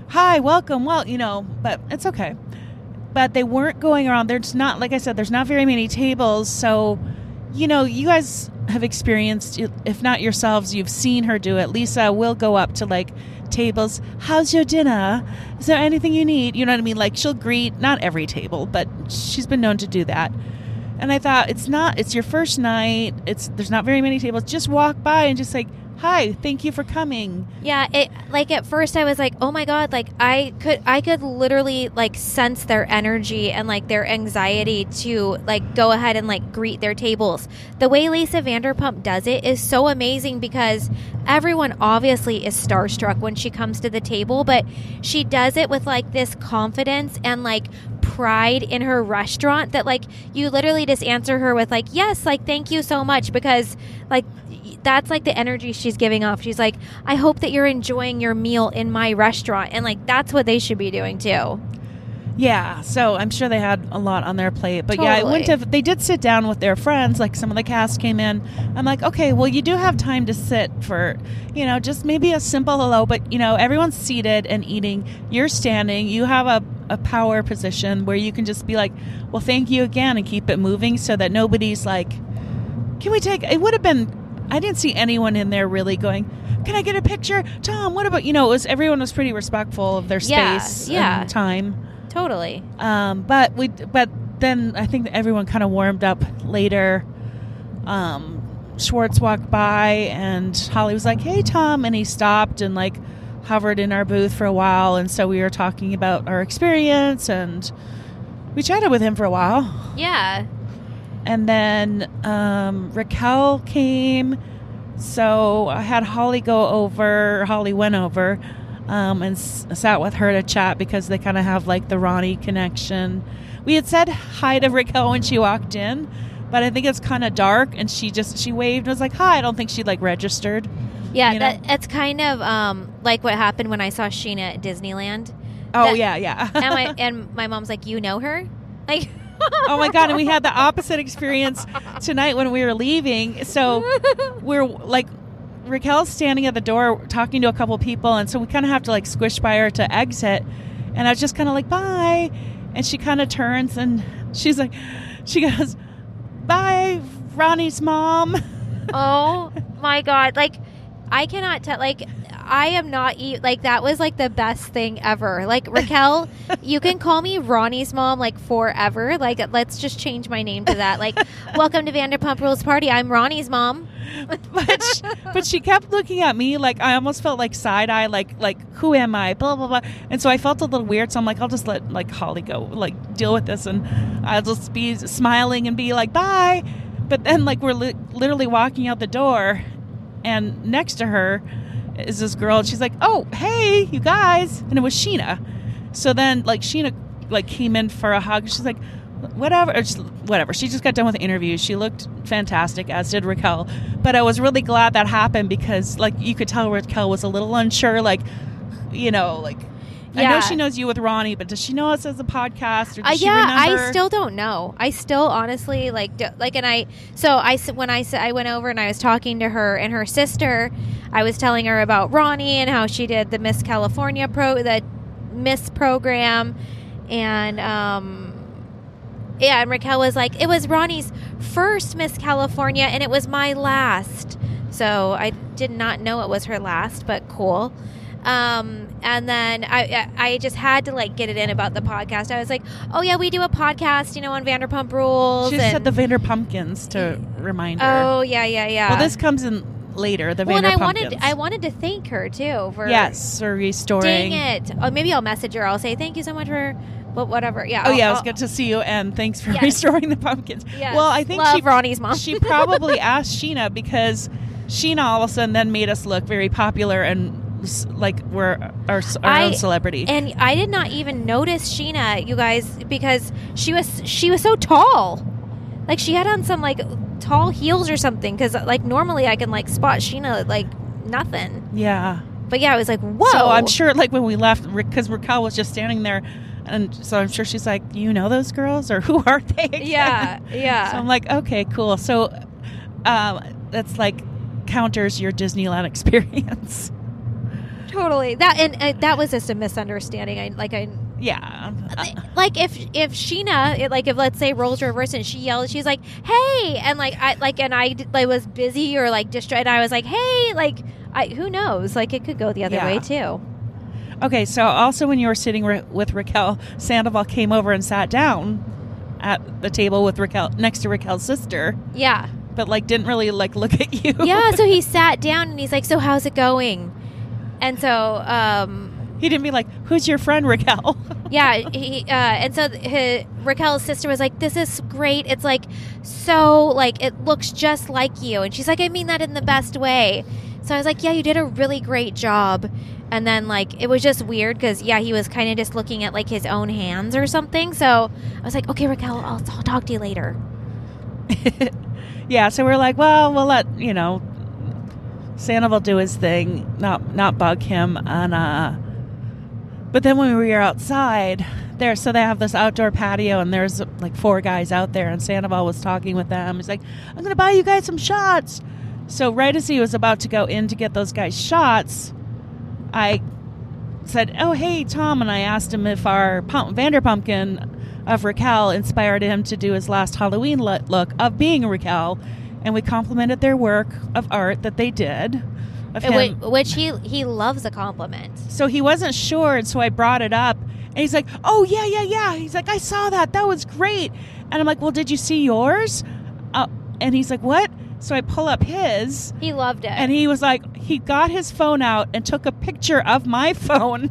Hi, welcome, well, you know, but it's okay. But they weren't going around. There's not like I said, there's not very many tables, so you know, you guys have experienced if not yourselves, you've seen her do it. Lisa will go up to like tables. How's your dinner? Is there anything you need? You know what I mean? Like she'll greet not every table, but she's been known to do that. And I thought it's not it's your first night. It's there's not very many tables. Just walk by and just like, "Hi, thank you for coming." Yeah, it like at first I was like, "Oh my god, like I could I could literally like sense their energy and like their anxiety to like go ahead and like greet their tables." The way Lisa Vanderpump does it is so amazing because everyone obviously is starstruck when she comes to the table, but she does it with like this confidence and like pride in her restaurant that like you literally just answer her with like, "Yes, like thank you so much" because like that's like the energy she's giving off. She's like, I hope that you're enjoying your meal in my restaurant. And like, that's what they should be doing too. Yeah, so I'm sure they had a lot on their plate, but yeah, I wouldn't have. They did sit down with their friends, like some of the cast came in. I'm like, okay, well, you do have time to sit for, you know, just maybe a simple hello, but you know, everyone's seated and eating. You're standing. You have a, a power position where you can just be like, well, thank you again, and keep it moving, so that nobody's like, can we take? It would have been. I didn't see anyone in there really going. Can I get a picture, Tom? What about you know? It was everyone was pretty respectful of their Yeah, space yeah. and time. Totally. Um, but we, but then I think everyone kind of warmed up later. Um, Schwartz walked by and Holly was like, "Hey, Tom," and he stopped and like hovered in our booth for a while, and so we were talking about our experience and we chatted with him for a while. Yeah. And then um, Raquel came, so I had Holly go over. Holly went over um, and s- sat with her to chat because they kind of have like the Ronnie connection. We had said hi to Raquel when she walked in, but I think it's kind of dark, and she just she waved and was like hi. I don't think she like registered. Yeah. You know? That, it's kind of um, like what happened when I saw Scheana at Disneyland. Oh That- yeah, yeah. And my, and my mom's like, You know her? Like, oh my god! And we had the opposite experience tonight when we were leaving. So we're like Raquel's standing at the door talking to a couple people, and so we kind of have to like squish by her to exit. And I was just kind of like, bye. And she kind of turns and she's like, she goes, bye, Ronnie's mom. oh my God. Like, I cannot tell. Like, I am not e- like that was like the best thing ever. Like Raquel, you can call me Ronnie's mom like forever. Like let's just change my name to that. Like welcome to Vanderpump Rules party. I'm Ronnie's mom. but she, but she kept looking at me like I almost felt like side eye, like like who am I? Blah blah blah. And so I felt a little weird. So I'm like, I'll just let like Holly go, like deal with this, and I'll just be smiling and be like bye. But then, like, we're li- literally walking out the door, and next to her is this girl, and she's like, "Oh, hey, you guys!" And it was Scheana. So then, like, Scheana like came in for a hug. She's like, "Whatever, or just, whatever." She just got done with the interview. She looked fantastic, as did Raquel. But I was really glad that happened because, like, you could tell Raquel was a little unsure, like, you know, like. I know Yeah. she knows you with Ronnie, but does she know us as a podcast? Or does Uh, she yeah? I still don't know. I still honestly like do, like, and I so I when I I went over and I was talking to her and her sister, I was telling her about Ronnie and how she did the Miss California pro the Miss program, and um, yeah, and Raquel was like, it was Ronnie's first Miss California and it was my last, so I did not know it was her last, but cool. Um, and then I, I just had to like get it in about the podcast. I was like, oh yeah, we do a podcast, you know, on Vanderpump Rules. She said the Vanderpumpkins to remind her. Oh yeah, yeah, yeah. Well, this comes in later. The Vanderpumpkins. well, and I wanted I wanted to thank her too for yes, for restoring. Dang it! Oh, maybe I'll message her. I'll say thank you so much for, but whatever. Yeah. Oh I'll- yeah, it was I'll- good to see you, and thanks for Yes. restoring the pumpkins. Yes. Well, I think Love she Ronnie's mom. she probably asked Scheana because Scheana all of a sudden then made us look very popular and like we're our, our I- own celebrity. And I did not even notice Scheana, you guys, because she was she was so tall. Like she had on some like tall heels or something. Because like normally I can like spot Scheana like nothing. yeah. But yeah, I was like, whoa. So I'm sure, like when we left, because Raquel was just standing there, and so I'm sure she's like, "You know those girls, or who are they?" again?" Yeah, yeah. So I'm like, "Okay, cool." So, um, that's like counters your Disneyland experience. totally that and uh, that was just a misunderstanding. I like I yeah. Uh, like if if Scheana it, like if let's say roles reverse and she yelled she's like hey and like I like and I like was busy or like distracted I was like hey like I who knows like it could go the other Yeah. way too Okay, so also when you were sitting ra- with Raquel, Sandoval came over and sat down at the table with Raquel next to Raquel's sister, yeah. But like didn't really like look at you. yeah so he sat down and he's like so how's it going? And so um he didn't be like, "Who's your friend, Raquel?" yeah he uh and so his, Raquel's sister was like this is great. It's like so like it looks just like you. And she's like I mean that in the best way so I was like yeah you did a really great job and then like it was just weird because yeah he was kind of just looking at like his own hands or something so I was like okay Raquel I'll, I'll talk to you later yeah, so we're like, well, we'll let you know, Sandoval do his thing, not not bug him, and uh. But then when we were outside there, so they have this outdoor patio, and there's like four guys out there, and Sandoval was talking with them. He's like, "I'm gonna buy you guys some shots." So right as he was about to go in to get those guys shots, I said, "Oh, hey, Tom," and I asked him if our pump, Vanderpumpkin of Raquel inspired him to do his last Halloween look of being Raquel, and we complimented their work of art that they did. Of him. Whi- which he he loves a compliment So he wasn't sure, and so I brought it up, and he's like, "Oh yeah, yeah, yeah." He's like, "I saw that. That was great." And I'm like, "Well, did you see yours?" Uh, and he's like, "What?" So I pull up his, he loved it and he was like, he got his phone out and took a picture of my phone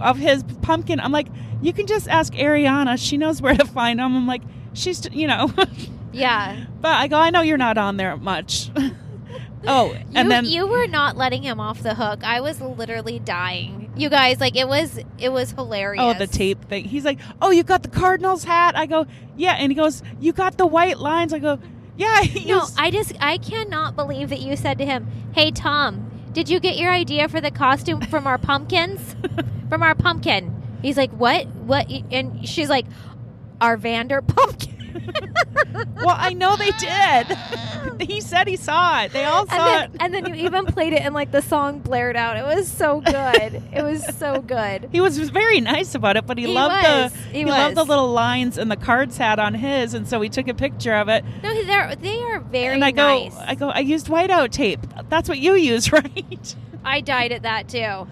of his pumpkin. I'm like, you can just ask Ariana. She knows where to find him. I'm like, she's, you know. yeah but I go, I know you're not on there much. oh, and you, then you were not letting him off the hook. I was literally dying. You guys, like it was it was hilarious. Oh, the tape thing. He's like, "Oh, you got the Cardinals hat." I go, "Yeah," and he goes, "You got the white lines." I go, "Yeah." No, was- I just I cannot believe that you said to him, "Hey Tom, did you get your idea for the costume from our pumpkins? from our pumpkin?" He's like, "What? What?" And she's like, "Our Vander pumpkin." well, I know they did. he said he saw it. They all And saw then, it. and then you even played it and like the song blared out. It was so good. it was so good. He was very nice about it, but he, He loved was. the He loved the little lines and the cards had on his, and so we took a picture of it. No, they're they are very and I go. I go, I used whiteout tape. That's what you use, right? I died at that too.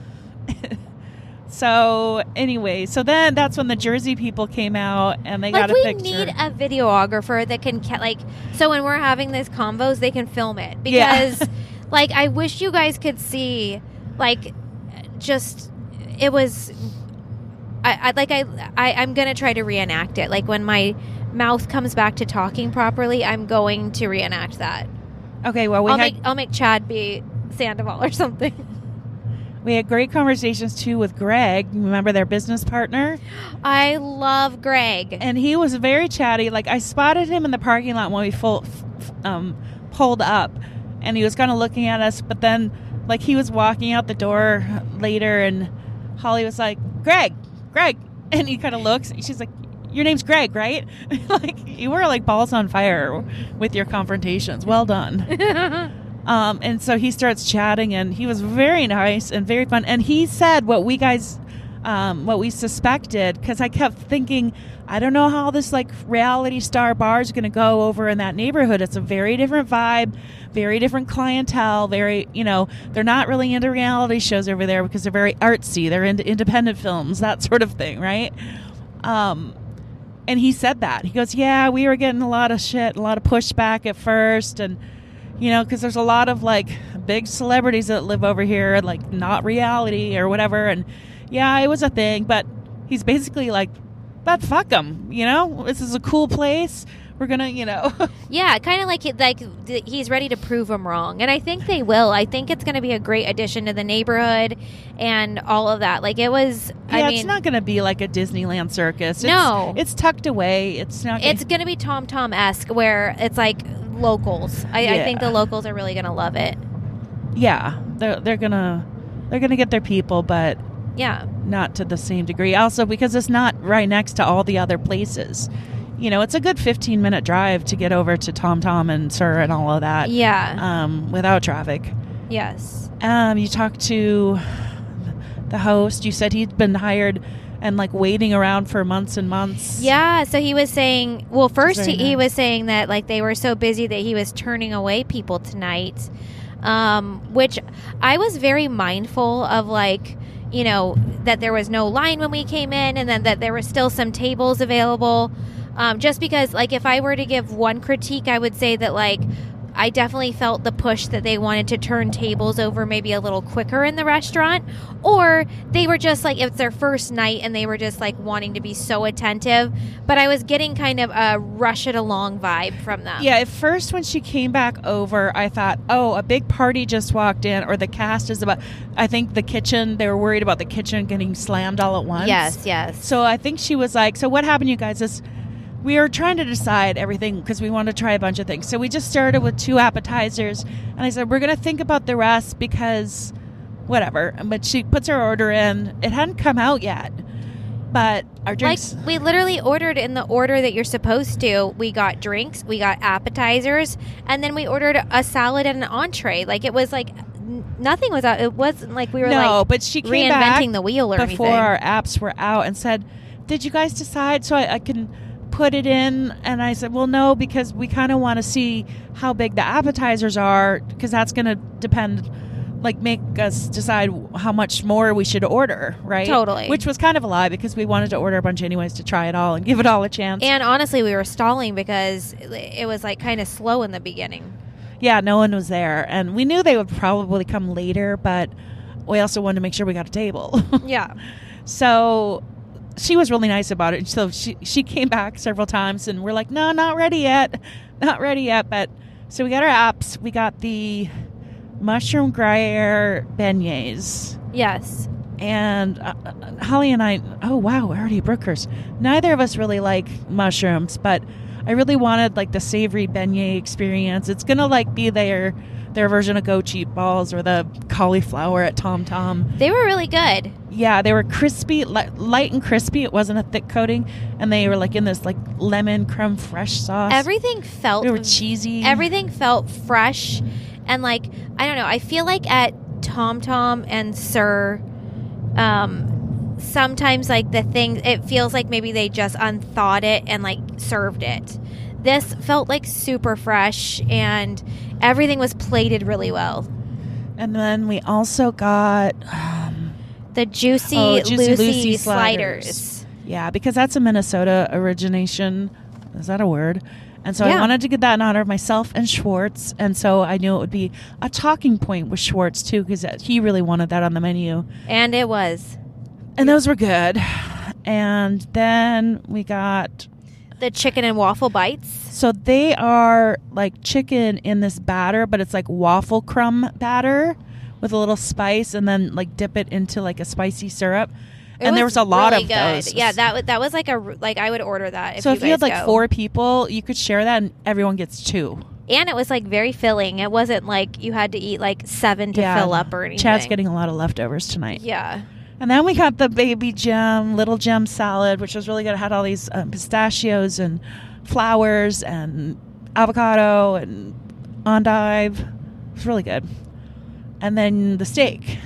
So anyway, so then that's when the Jersey people came out and they like got a we picture. need a videographer that can ca- like so when we're having these combos they can film it Yeah. because like i wish you guys could see like just it was I, I like I, I i'm gonna try to reenact it like when my mouth comes back to talking properly, I'm going to reenact that. Okay, well we I'll had make I'll make Chad be Sandoval or something. we had great conversations too with Greg. Remember their business partner, I love Greg. and he was very chatty. Like I spotted him in the parking lot when we full, f- um, pulled up, and he was kind of looking at us. But then, like he was walking out the door later, and Holly was like, "Greg, Greg," and he kind of looks. and She's like. Your name's Greg, right? like you were like balls on fire with your confrontations. Well done. Um, and so he starts chatting, and he was very nice and very fun. And he said what we guys, um, what we suspected, because I kept thinking, I don't know how this like reality star bar is going to go over in that neighborhood. It's a very different vibe, very different clientele. Very, you know, they're not really into reality shows over there because they're very artsy. They're into independent films, that sort of thing, right? Um, and he said that he goes, yeah, we were getting a lot of shit, a lot of pushback at first, and you know, because there's a lot of like big celebrities that live over here, like not reality or whatever. And yeah, it was a thing, but he's basically like, but fuck them, you know, this is a cool place. We're gonna, you know, Yeah, kind of like he- like th- he's ready to prove them wrong, and I think they will. I think it's going to be a great addition to the neighborhood and all of that. Like it was. yeah, I mean, it's not gonna be like a Disneyland circus. It's, No. it's tucked away. It's not. Gonna, it's going to be Tom Tom esque, where it's like locals. I, I think the locals are really going to love it. yeah, they're they're gonna they're gonna get their people, but Yeah, not to the same degree. Also, because it's not right next to all the other places. You know, it's a good 15 minute drive to get over to Tom Tom and SUR and all of that yeah, um, without traffic. yes. Um, you talked to the host. You said he'd been hired and like waiting around for months and months. Yeah, so he was saying, well, first he, he was saying that like they were so busy that he was turning away people tonight, um, which I was very mindful of, like you know that there was no line when we came in, and then that there were still some tables available. Um, just because, like, if I were to give one critique, I would say that like. I definitely felt the push that they wanted to turn tables over maybe a little quicker in the restaurant, or they were just like it's their first night and they were just like wanting to be so attentive. But I was getting kind of a rush it along vibe from them. Yeah, at first when she came back over, I thought, oh, a big party just walked in, or the cast is about. I think the kitchen, they were worried about the kitchen getting slammed all at once. Yes, yes. So I think she was like, so what happened, you guys? Is we were trying to decide everything because we wanted to try a bunch of things. So we just started with two appetizers, and I said we're gonna think about the rest because whatever. But she puts her order in. It hadn't come out yet, but our like drinks. we literally ordered in the order that you're supposed to. We got drinks, we got appetizers, and then we ordered a salad and an entree. Like it was like nothing was out. It wasn't like we were no, like but she came reinventing back the wheel or before anything. our apps were out and said, "Did you guys decide so I, I can put it in?" And I said, "Well, no, because we kind of want to see how big the appetizers are because that's going to depend." Like make us decide how much more we should order, right? Totally. Which was kind of a lie because we wanted to order a bunch anyways to try it all and give it all a chance. And honestly, we were stalling because it was like kind of slow in the beginning. yeah, no one was there, and we knew they would probably come later, but we also wanted to make sure we got a table. Yeah. So she was really nice about it. So she she came back several times, and we're like, no, not ready yet, not ready yet. But so we got our apps. We got the mushroom gruyere beignets. Yes. And uh, uh, Holly and I, oh wow, we already Brookers. Neither of us really like mushrooms, but I really wanted like the savory beignet experience. It's gonna like be their their version of goat cheese balls or the cauliflower at Tom Tom. They were really good. Yeah, they were crispy, li- light and crispy. It wasn't a thick coating, and they were like in this like lemon creme fraiche sauce. Everything felt they were cheesy. everything felt fresh and like I don't know. I feel like at Tom Tom and SUR, um, sometimes like the thing it feels like maybe they just unthawed it and like served it. This felt like super fresh and everything was plated really well. And then we also got um, The juicy, Oh, Juicy Lucy, Lucy sliders. sliders. yeah, because that's a Minnesota origination. Is that a word? And so I wanted to get that in honor of myself and Schwartz. And so I knew it would be a talking point with Schwartz too, because he really wanted that on the menu. And it was. And those were good. And then we got The chicken and waffle bites. So they are like chicken in this batter, but it's like waffle crumb batter with a little spice, and then like dip it into like a spicy syrup. It and there was a lot really of good. those. Yeah, that was that was like a r- like I would order that. If so you if you had like go. four people, you could share that, and everyone gets two. and it was like very filling. It wasn't like you had to eat like seven to fill up or anything. Chad's getting a lot of leftovers tonight. yeah. And then we got the baby gem, little gem salad, which was really good. It had all these um, pistachios and flowers and avocado and endive. It was really good. And then the steak,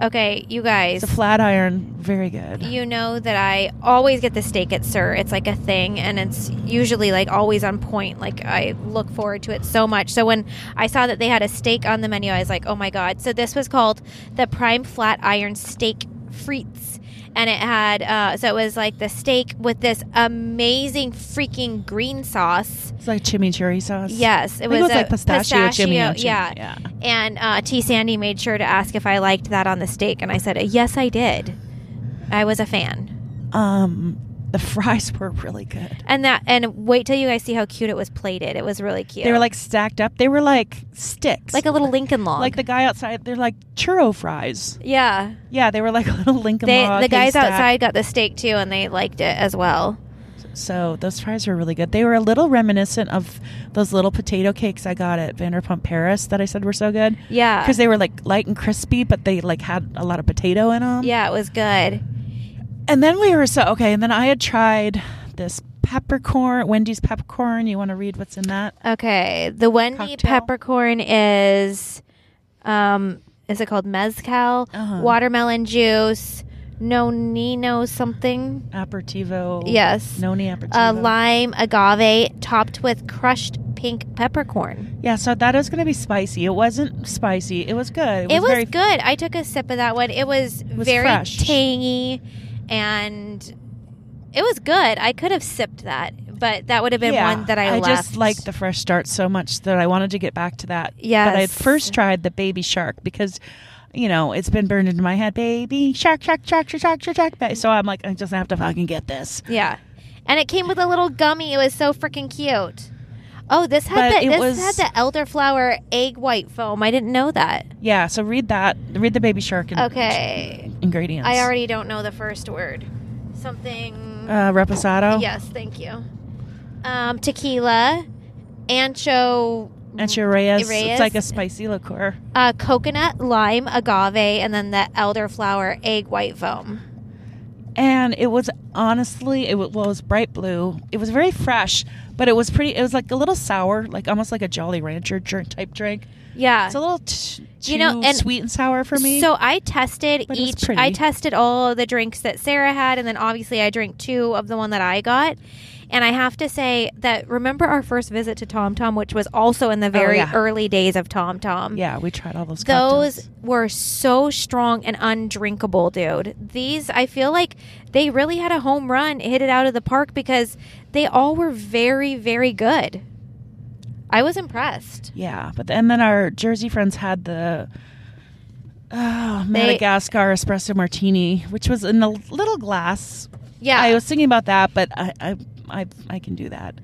Okay, you guys. it's a flat iron, very good. You know that I always get the steak at SUR. It's like a thing, and it's usually like always on point. Like I look forward to it so much. So when I saw that they had a steak on the menu, I was like, oh my god! So this was called the Prime Flat Iron Steak Frites, and it had uh, so it was like the steak with this amazing freaking green sauce. It's like chimichurri sauce. Yes, it was, it was a like pistachio, chimichurri. Yeah, yeah. and uh, T. Sandy made sure to ask if I liked that on the steak, and I said, yes, I did. I was a fan. Um, the fries were really good. And that and wait till you guys see how cute it was plated. It was really cute. They were like stacked up. They were like sticks, like a little Lincoln log. like the guy outside. They're like churro fries. yeah. Yeah, they were like a little Lincoln They log. the guys outside got the steak too, and they liked it as well. So those fries were really good. They were a little reminiscent of those little potato cakes I got at Vanderpump Paris that I said were so good. Yeah. Because they were like light and crispy, but they like had a lot of potato in them. yeah, it was good. And then we were so okay. And then I had tried this peppercorn, Wendy's peppercorn. You want to read what's in that? Okay, the Wendy Cocktail? peppercorn is, um, is it called mezcal? Uh-huh. Watermelon juice, nonino something. Aperitivo. Yes. Noni aperitivo. Uh, lime agave topped with crushed pink peppercorn. yeah, so that is going to be spicy. It wasn't spicy. It was good. It was, very good. I took a sip of that one. It was, was very fresh. tangy and it was good. I could have sipped that, but that would have been yeah, one that I, liked. I just liked the fresh start so much that I wanted to get back to that. Yes. But I had first tried the baby shark because, you know, it's been burned into my head. Baby shark, shark, shark, shark, shark, shark, shark. So I'm like, I just have to fucking get this. Yeah. And it came with a little gummy. It was so freaking cute. Oh, this had But the this was- had the elderflower egg white foam. I didn't know that. Yeah. So read that. Read the baby shark Okay. Ingredients. I already don't know the first word. Something Uh, reposado. Yes, thank you. Um, tequila, ancho, Ancho Reyes. Reyes. It's like a spicy liqueur. uh, coconut, lime, agave, and then the elderflower egg white foam. and it was honestly it was, well, it was bright blue it was very fresh but it was pretty it was like a little sour like almost like a jolly rancher drink type drink Yeah. it's a little t- You know, and sweet and sour for me So I tested But each. I tested all of the drinks that Sarah had, and then obviously I drank two of the one that I got. And I have to say that remember our first visit to Tom Tom, which was also in the oh, very Oh, yeah. early days of Tom Tom. yeah we tried all those Those cocktails. were so strong and undrinkable, dude. These, I feel like they really had a home run, hit it out of the park because they all were very, very good. I was impressed. yeah but and then our jersey friends had the oh, They- madagascar espresso martini which was in a little glass Yeah. i was thinking about that but i i i, I can do that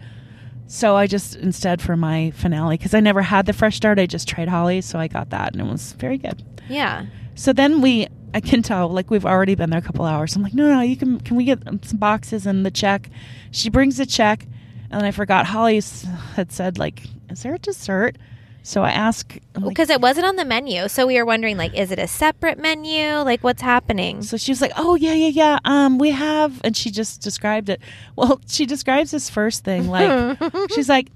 so I just instead for my finale because I never had the fresh start, I just tried Holly, so I got that and it was very good. yeah. So then we, I can tell, like we've already been there a couple hours. I'm like, no, no, you can. Can we get um, some boxes and the check? She brings the check, and I forgot. Holly had said, like, is there a dessert? So I ask, I'm like, Because it wasn't on the menu. So we were wondering, like, is it a separate menu? Like, what's happening? so she was like, oh yeah, yeah, yeah. Um, we have, and she just described it. Well, she describes this first thing like, she's like,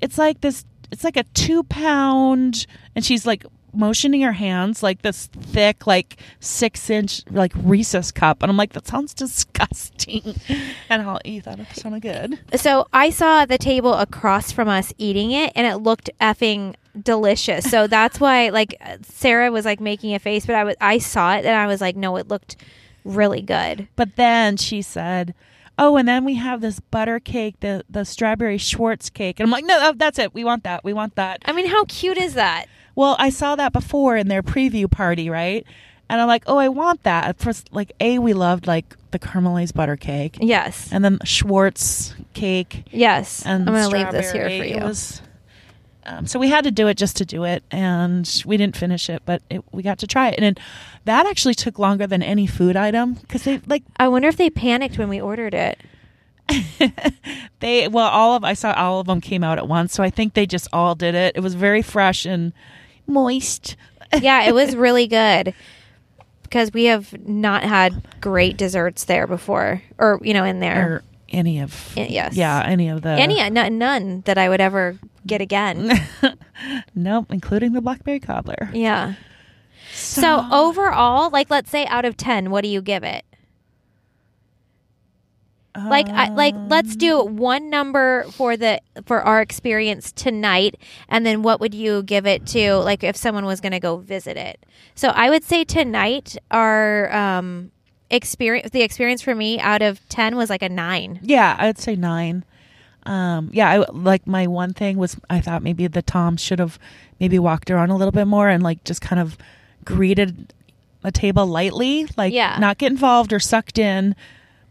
it's like this. It's like a two pound, and she's like motioning her hands like this thick, like six inch, like Reese's cup, and I'm like, that sounds disgusting. And I'll eat that. It sounded good. So I saw the table across from us eating it, and it looked effing delicious. So that's why, like, Sarah was like making a face, but I was I saw it and I was like, no, it looked really good. But then she said. Oh, and then we have this butter cake, the the strawberry Schwartz cake, and I'm like, no, no, that's it. We want that. We want that. I mean, how cute is that? Well, I saw that before in their preview party, right? And I'm like, oh, I want that. At first, like, A, we loved like the caramelized butter cake. Yes. And then Schwartz cake. yes. And I'm going to leave this here for It you. was- um, so we had to do it just to do it, and we didn't finish it, but it, we got to try it, and that actually took longer than any food item because they like I wonder if they panicked when we ordered it. they well all of I saw all of them came out at once, so I think they just all did it. It was very fresh and moist. yeah, it was really good because we have not had great desserts there before, or you know, in there. or any of Y- yes. yeah any of the Any uh, none, none that I would ever get again. nope including the blackberry cobbler yeah. So overall, like let's say out of ten, what do you give it? Like, I, like let's do Um, one number for the for our experience tonight, and then what would you give it to? Like, if someone was going to go visit it. So I would say tonight our um experience, the experience for me out of ten was like a nine. yeah I'd say nine um yeah I like my one thing was I thought maybe the Tom should have maybe walked around a little bit more and like just kind of greeted a table lightly like Yeah. not get involved or sucked in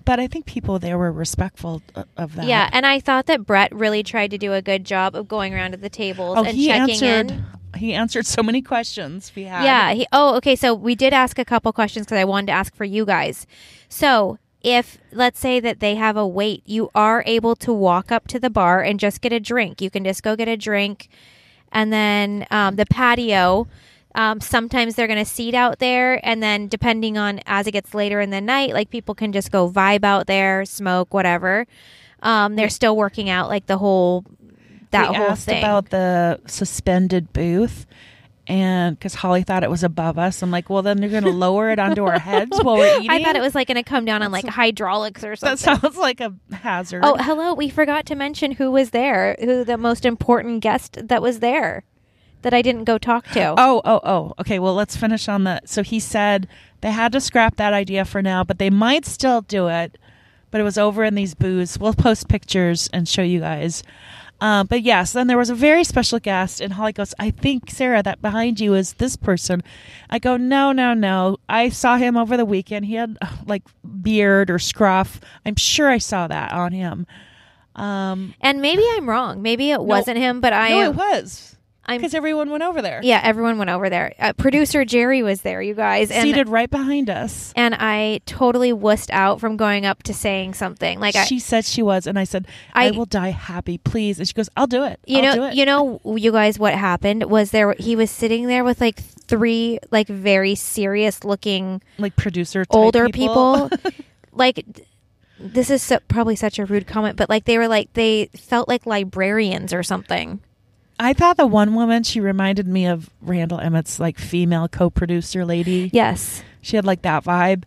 but I think people there were respectful of that Yeah, and I thought that Brett really tried to do a good job of going around to the tables oh and he checking answered in. he answered so many questions we had Yeah. He, oh, okay. So we did ask a couple questions because I wanted to ask for you guys. So if let's say that they have a wait, you are able to walk up to the bar and just get a drink. You can just go get a drink, and then um, the patio. Um, sometimes they're going to seat out there, and then depending on as it gets later in the night, like people can just go vibe out there, smoke, whatever. Um, they're still working out like the whole that we whole asked thing. about the suspended booth and because holly thought it was above us i'm like well then they're going to lower it onto our heads while we're eating I thought it was like going to come down on like hydraulics or something. that sounds like a hazard Oh, hello. We forgot to mention who was there, who the most important guest that was there that I didn't go talk to. oh oh oh okay well let's finish on that so he said they had to scrap that idea for now but they might still do it but it was over in these booths we'll post pictures and show you guys um, but yes, then there was a very special guest, and Holly goes, I think, Sarah, that behind you is this person. I go, no, no, no. I saw him over the weekend. He had uh, like beard or scruff. I'm sure I saw that on him. Um, And maybe I'm wrong. Maybe it wasn't him, but I no, it was I'm because everyone went over there, yeah. Everyone went over there. Uh, Producer Jerry was there, you guys, and seated right behind us. and I totally wussed out from going up to saying something. Like I, she said she was, and I said, I, I- will die happy, please. And she goes, I'll do it. you I'll do know, it. you know, you guys, what happened was there. He was sitting there with like three like very serious looking like producer, type older people, like this is so, probably such a rude comment but like they were like they felt like librarians or something I thought the one woman she reminded me of Randall Emmett's like female co-producer lady. yes She had like that vibe.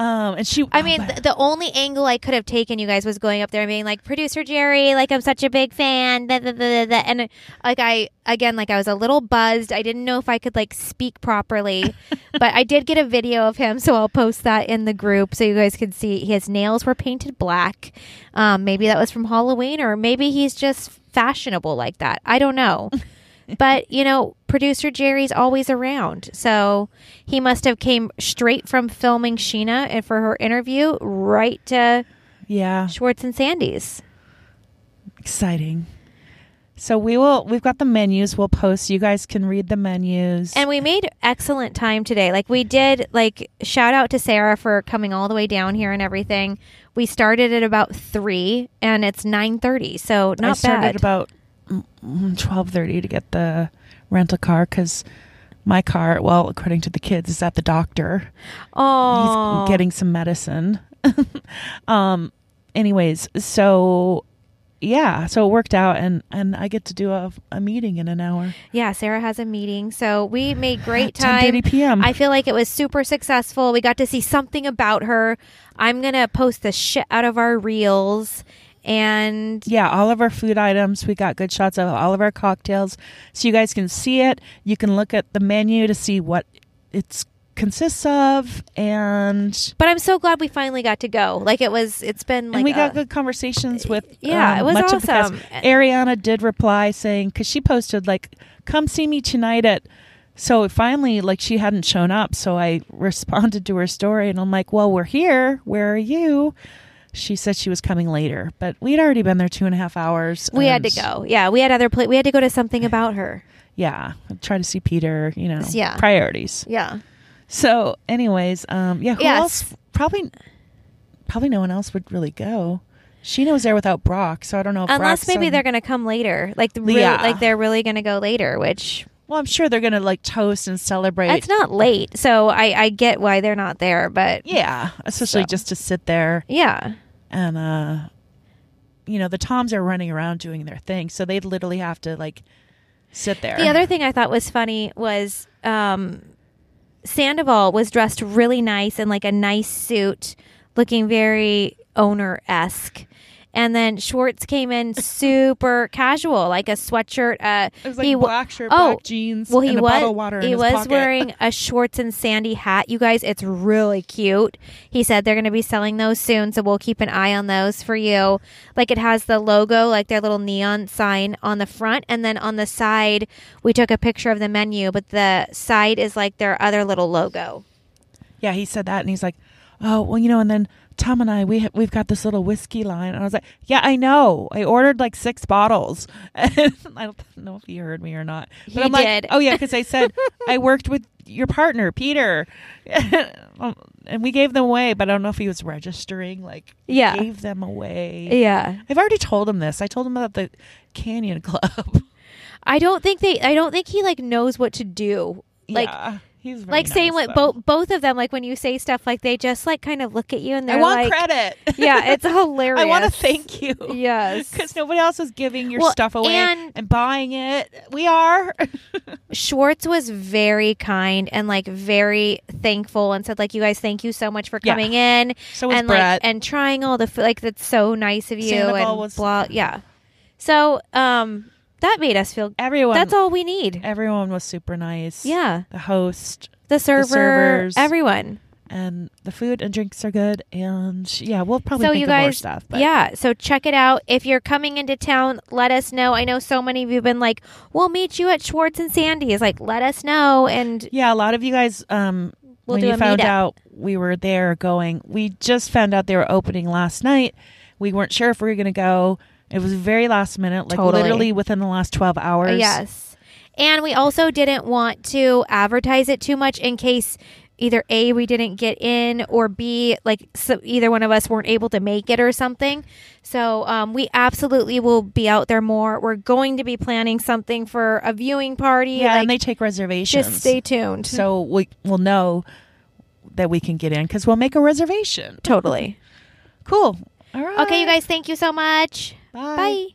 Um, and she. i mean th- the only angle i could have taken you guys was going up there and being like producer jerry like i'm such a big fan and like i again like i was a little buzzed. I didn't know if i could like speak properly but i did get a video of him so i'll post that in the group so you guys can see. His nails were painted black. Um, maybe that was from halloween or maybe he's just fashionable like that. I don't know but you know producer jerry's always around so he must have came straight from filming Scheana and for her interview right to yeah, schwartz and sandy's exciting. So we will. We've got the menus. We'll post. You guys can read the menus. and we made excellent time today like we did like shout out to sarah for coming all the way down here and everything we started at about three and it's 9.30 so not I started bad about twelve thirty to get the rental car because my car, well, according to the kids, is at the doctor. oh He's getting some medicine. um. Anyways, so yeah, so it worked out, and and I get to do a, a meeting in an hour. yeah sarah has a meeting so we made great time thirty p.m. I feel like it was super successful. We got to see something about her. I'm going to post the shit out of our reels. And yeah, all of our food items. We got good shots of all of our cocktails, so you guys can see it. You can look at the menu to see what it consists of, and but I'm so glad we finally got to go. Like it was it's been like and we got good conversations with. Yeah, um, it was much Of the awesome. Ariana did reply saying because she posted like, "Come see me tonight at So finally, like she hadn't shown up, so I responded to her story, and I'm like, "Well, we're here. Where are you?" She said she was coming later, but we'd already been there two and a half hours. We had to go. Yeah, we had other pla- we had to go to something about her. Yeah, try to see Peter. You know, Yeah. priorities. Yeah. So, anyways, um, yeah, who Yes. else? Probably, probably no one else would really go. Scheana was there without Brock, so I don't know. if Unless Brock's maybe on- they're going to come later. Like the Yeah. like they're really going to go later, which Well, I'm sure they're gonna like toast and celebrate. it's not late. So I I get why they're not there, but yeah, especially So. just to sit there yeah. and uh, you know, the Toms are running around doing their thing, so they'd literally have to like sit there. The other thing I thought was funny was um, Sandoval was dressed really nice in like a nice suit, looking very owner esque. And then Schwartz came in super casual, like a sweatshirt. Uh, it was like he black shirt, oh, black jeans, well, he and a was bottle of water in he was pocket. wearing a Schwartz and Sandy hat. You guys, it's really cute. He said they're going to be selling those soon, so we'll keep an eye on those for you. Like it has the logo, like their little neon sign on the front, and then on the side, we took a picture of the menu, but the side is like their other little logo. Yeah, he said that, and he's like, "Oh, well, you know." And then Tom and I, we ha- we've got this little whiskey line, and I was like, "Yeah, I know. I ordered like six bottles." And I don't know if you heard me or not, but He I'm like, did. "Oh yeah," because I said I worked with your partner, Peter, Um, and we gave them away. But I don't know if he was registering. Like, Yeah. gave them away. Yeah, I've already told him this. I told him about the Canyon Club. I don't think they. I don't think he like knows what to do. Like. yeah, he's very Like same nice, with though. both both of them. Like when you say stuff, like they just like kind of look at you and they're like I want like, credit. "Yeah, it's hilarious." I want to thank you. Yes, because nobody else is giving your Well, stuff away and- and, buying it. We are. Schwartz was very kind and like very thankful and said like you guys thank you so much for Yeah. coming in so was and Brett. like and trying all the food like that's so nice of you Sandoval and was- blah yeah. So um that made us feel everyone. that's all we need. Everyone was super nice. Yeah. The host The server, servers. everyone. and the food and drinks are good. And yeah, we'll probably think you of more guys stuff. But yeah so check it out if you're coming into town let us know i know so many of you have been like we'll meet you at schwartz and sandy's like let us know and yeah, a lot of you guys. Um, We'll when do you a found meetup. out we were there going, we just found out they were opening last night. We weren't sure if we were going to go. It was very last minute, like Totally. literally within the last twelve hours. Yes. And we also didn't want to advertise it too much in case either A, we didn't get in, or B, like so either one of us weren't able to make it or something. So um, we absolutely will be out there more. We're going to be planning something for a viewing party. Yeah, like, and they take reservations. just stay tuned. so we will know that we can get in because we'll make a reservation. totally. Cool. All right. Okay, you guys, thank you so much. Bye. Bye.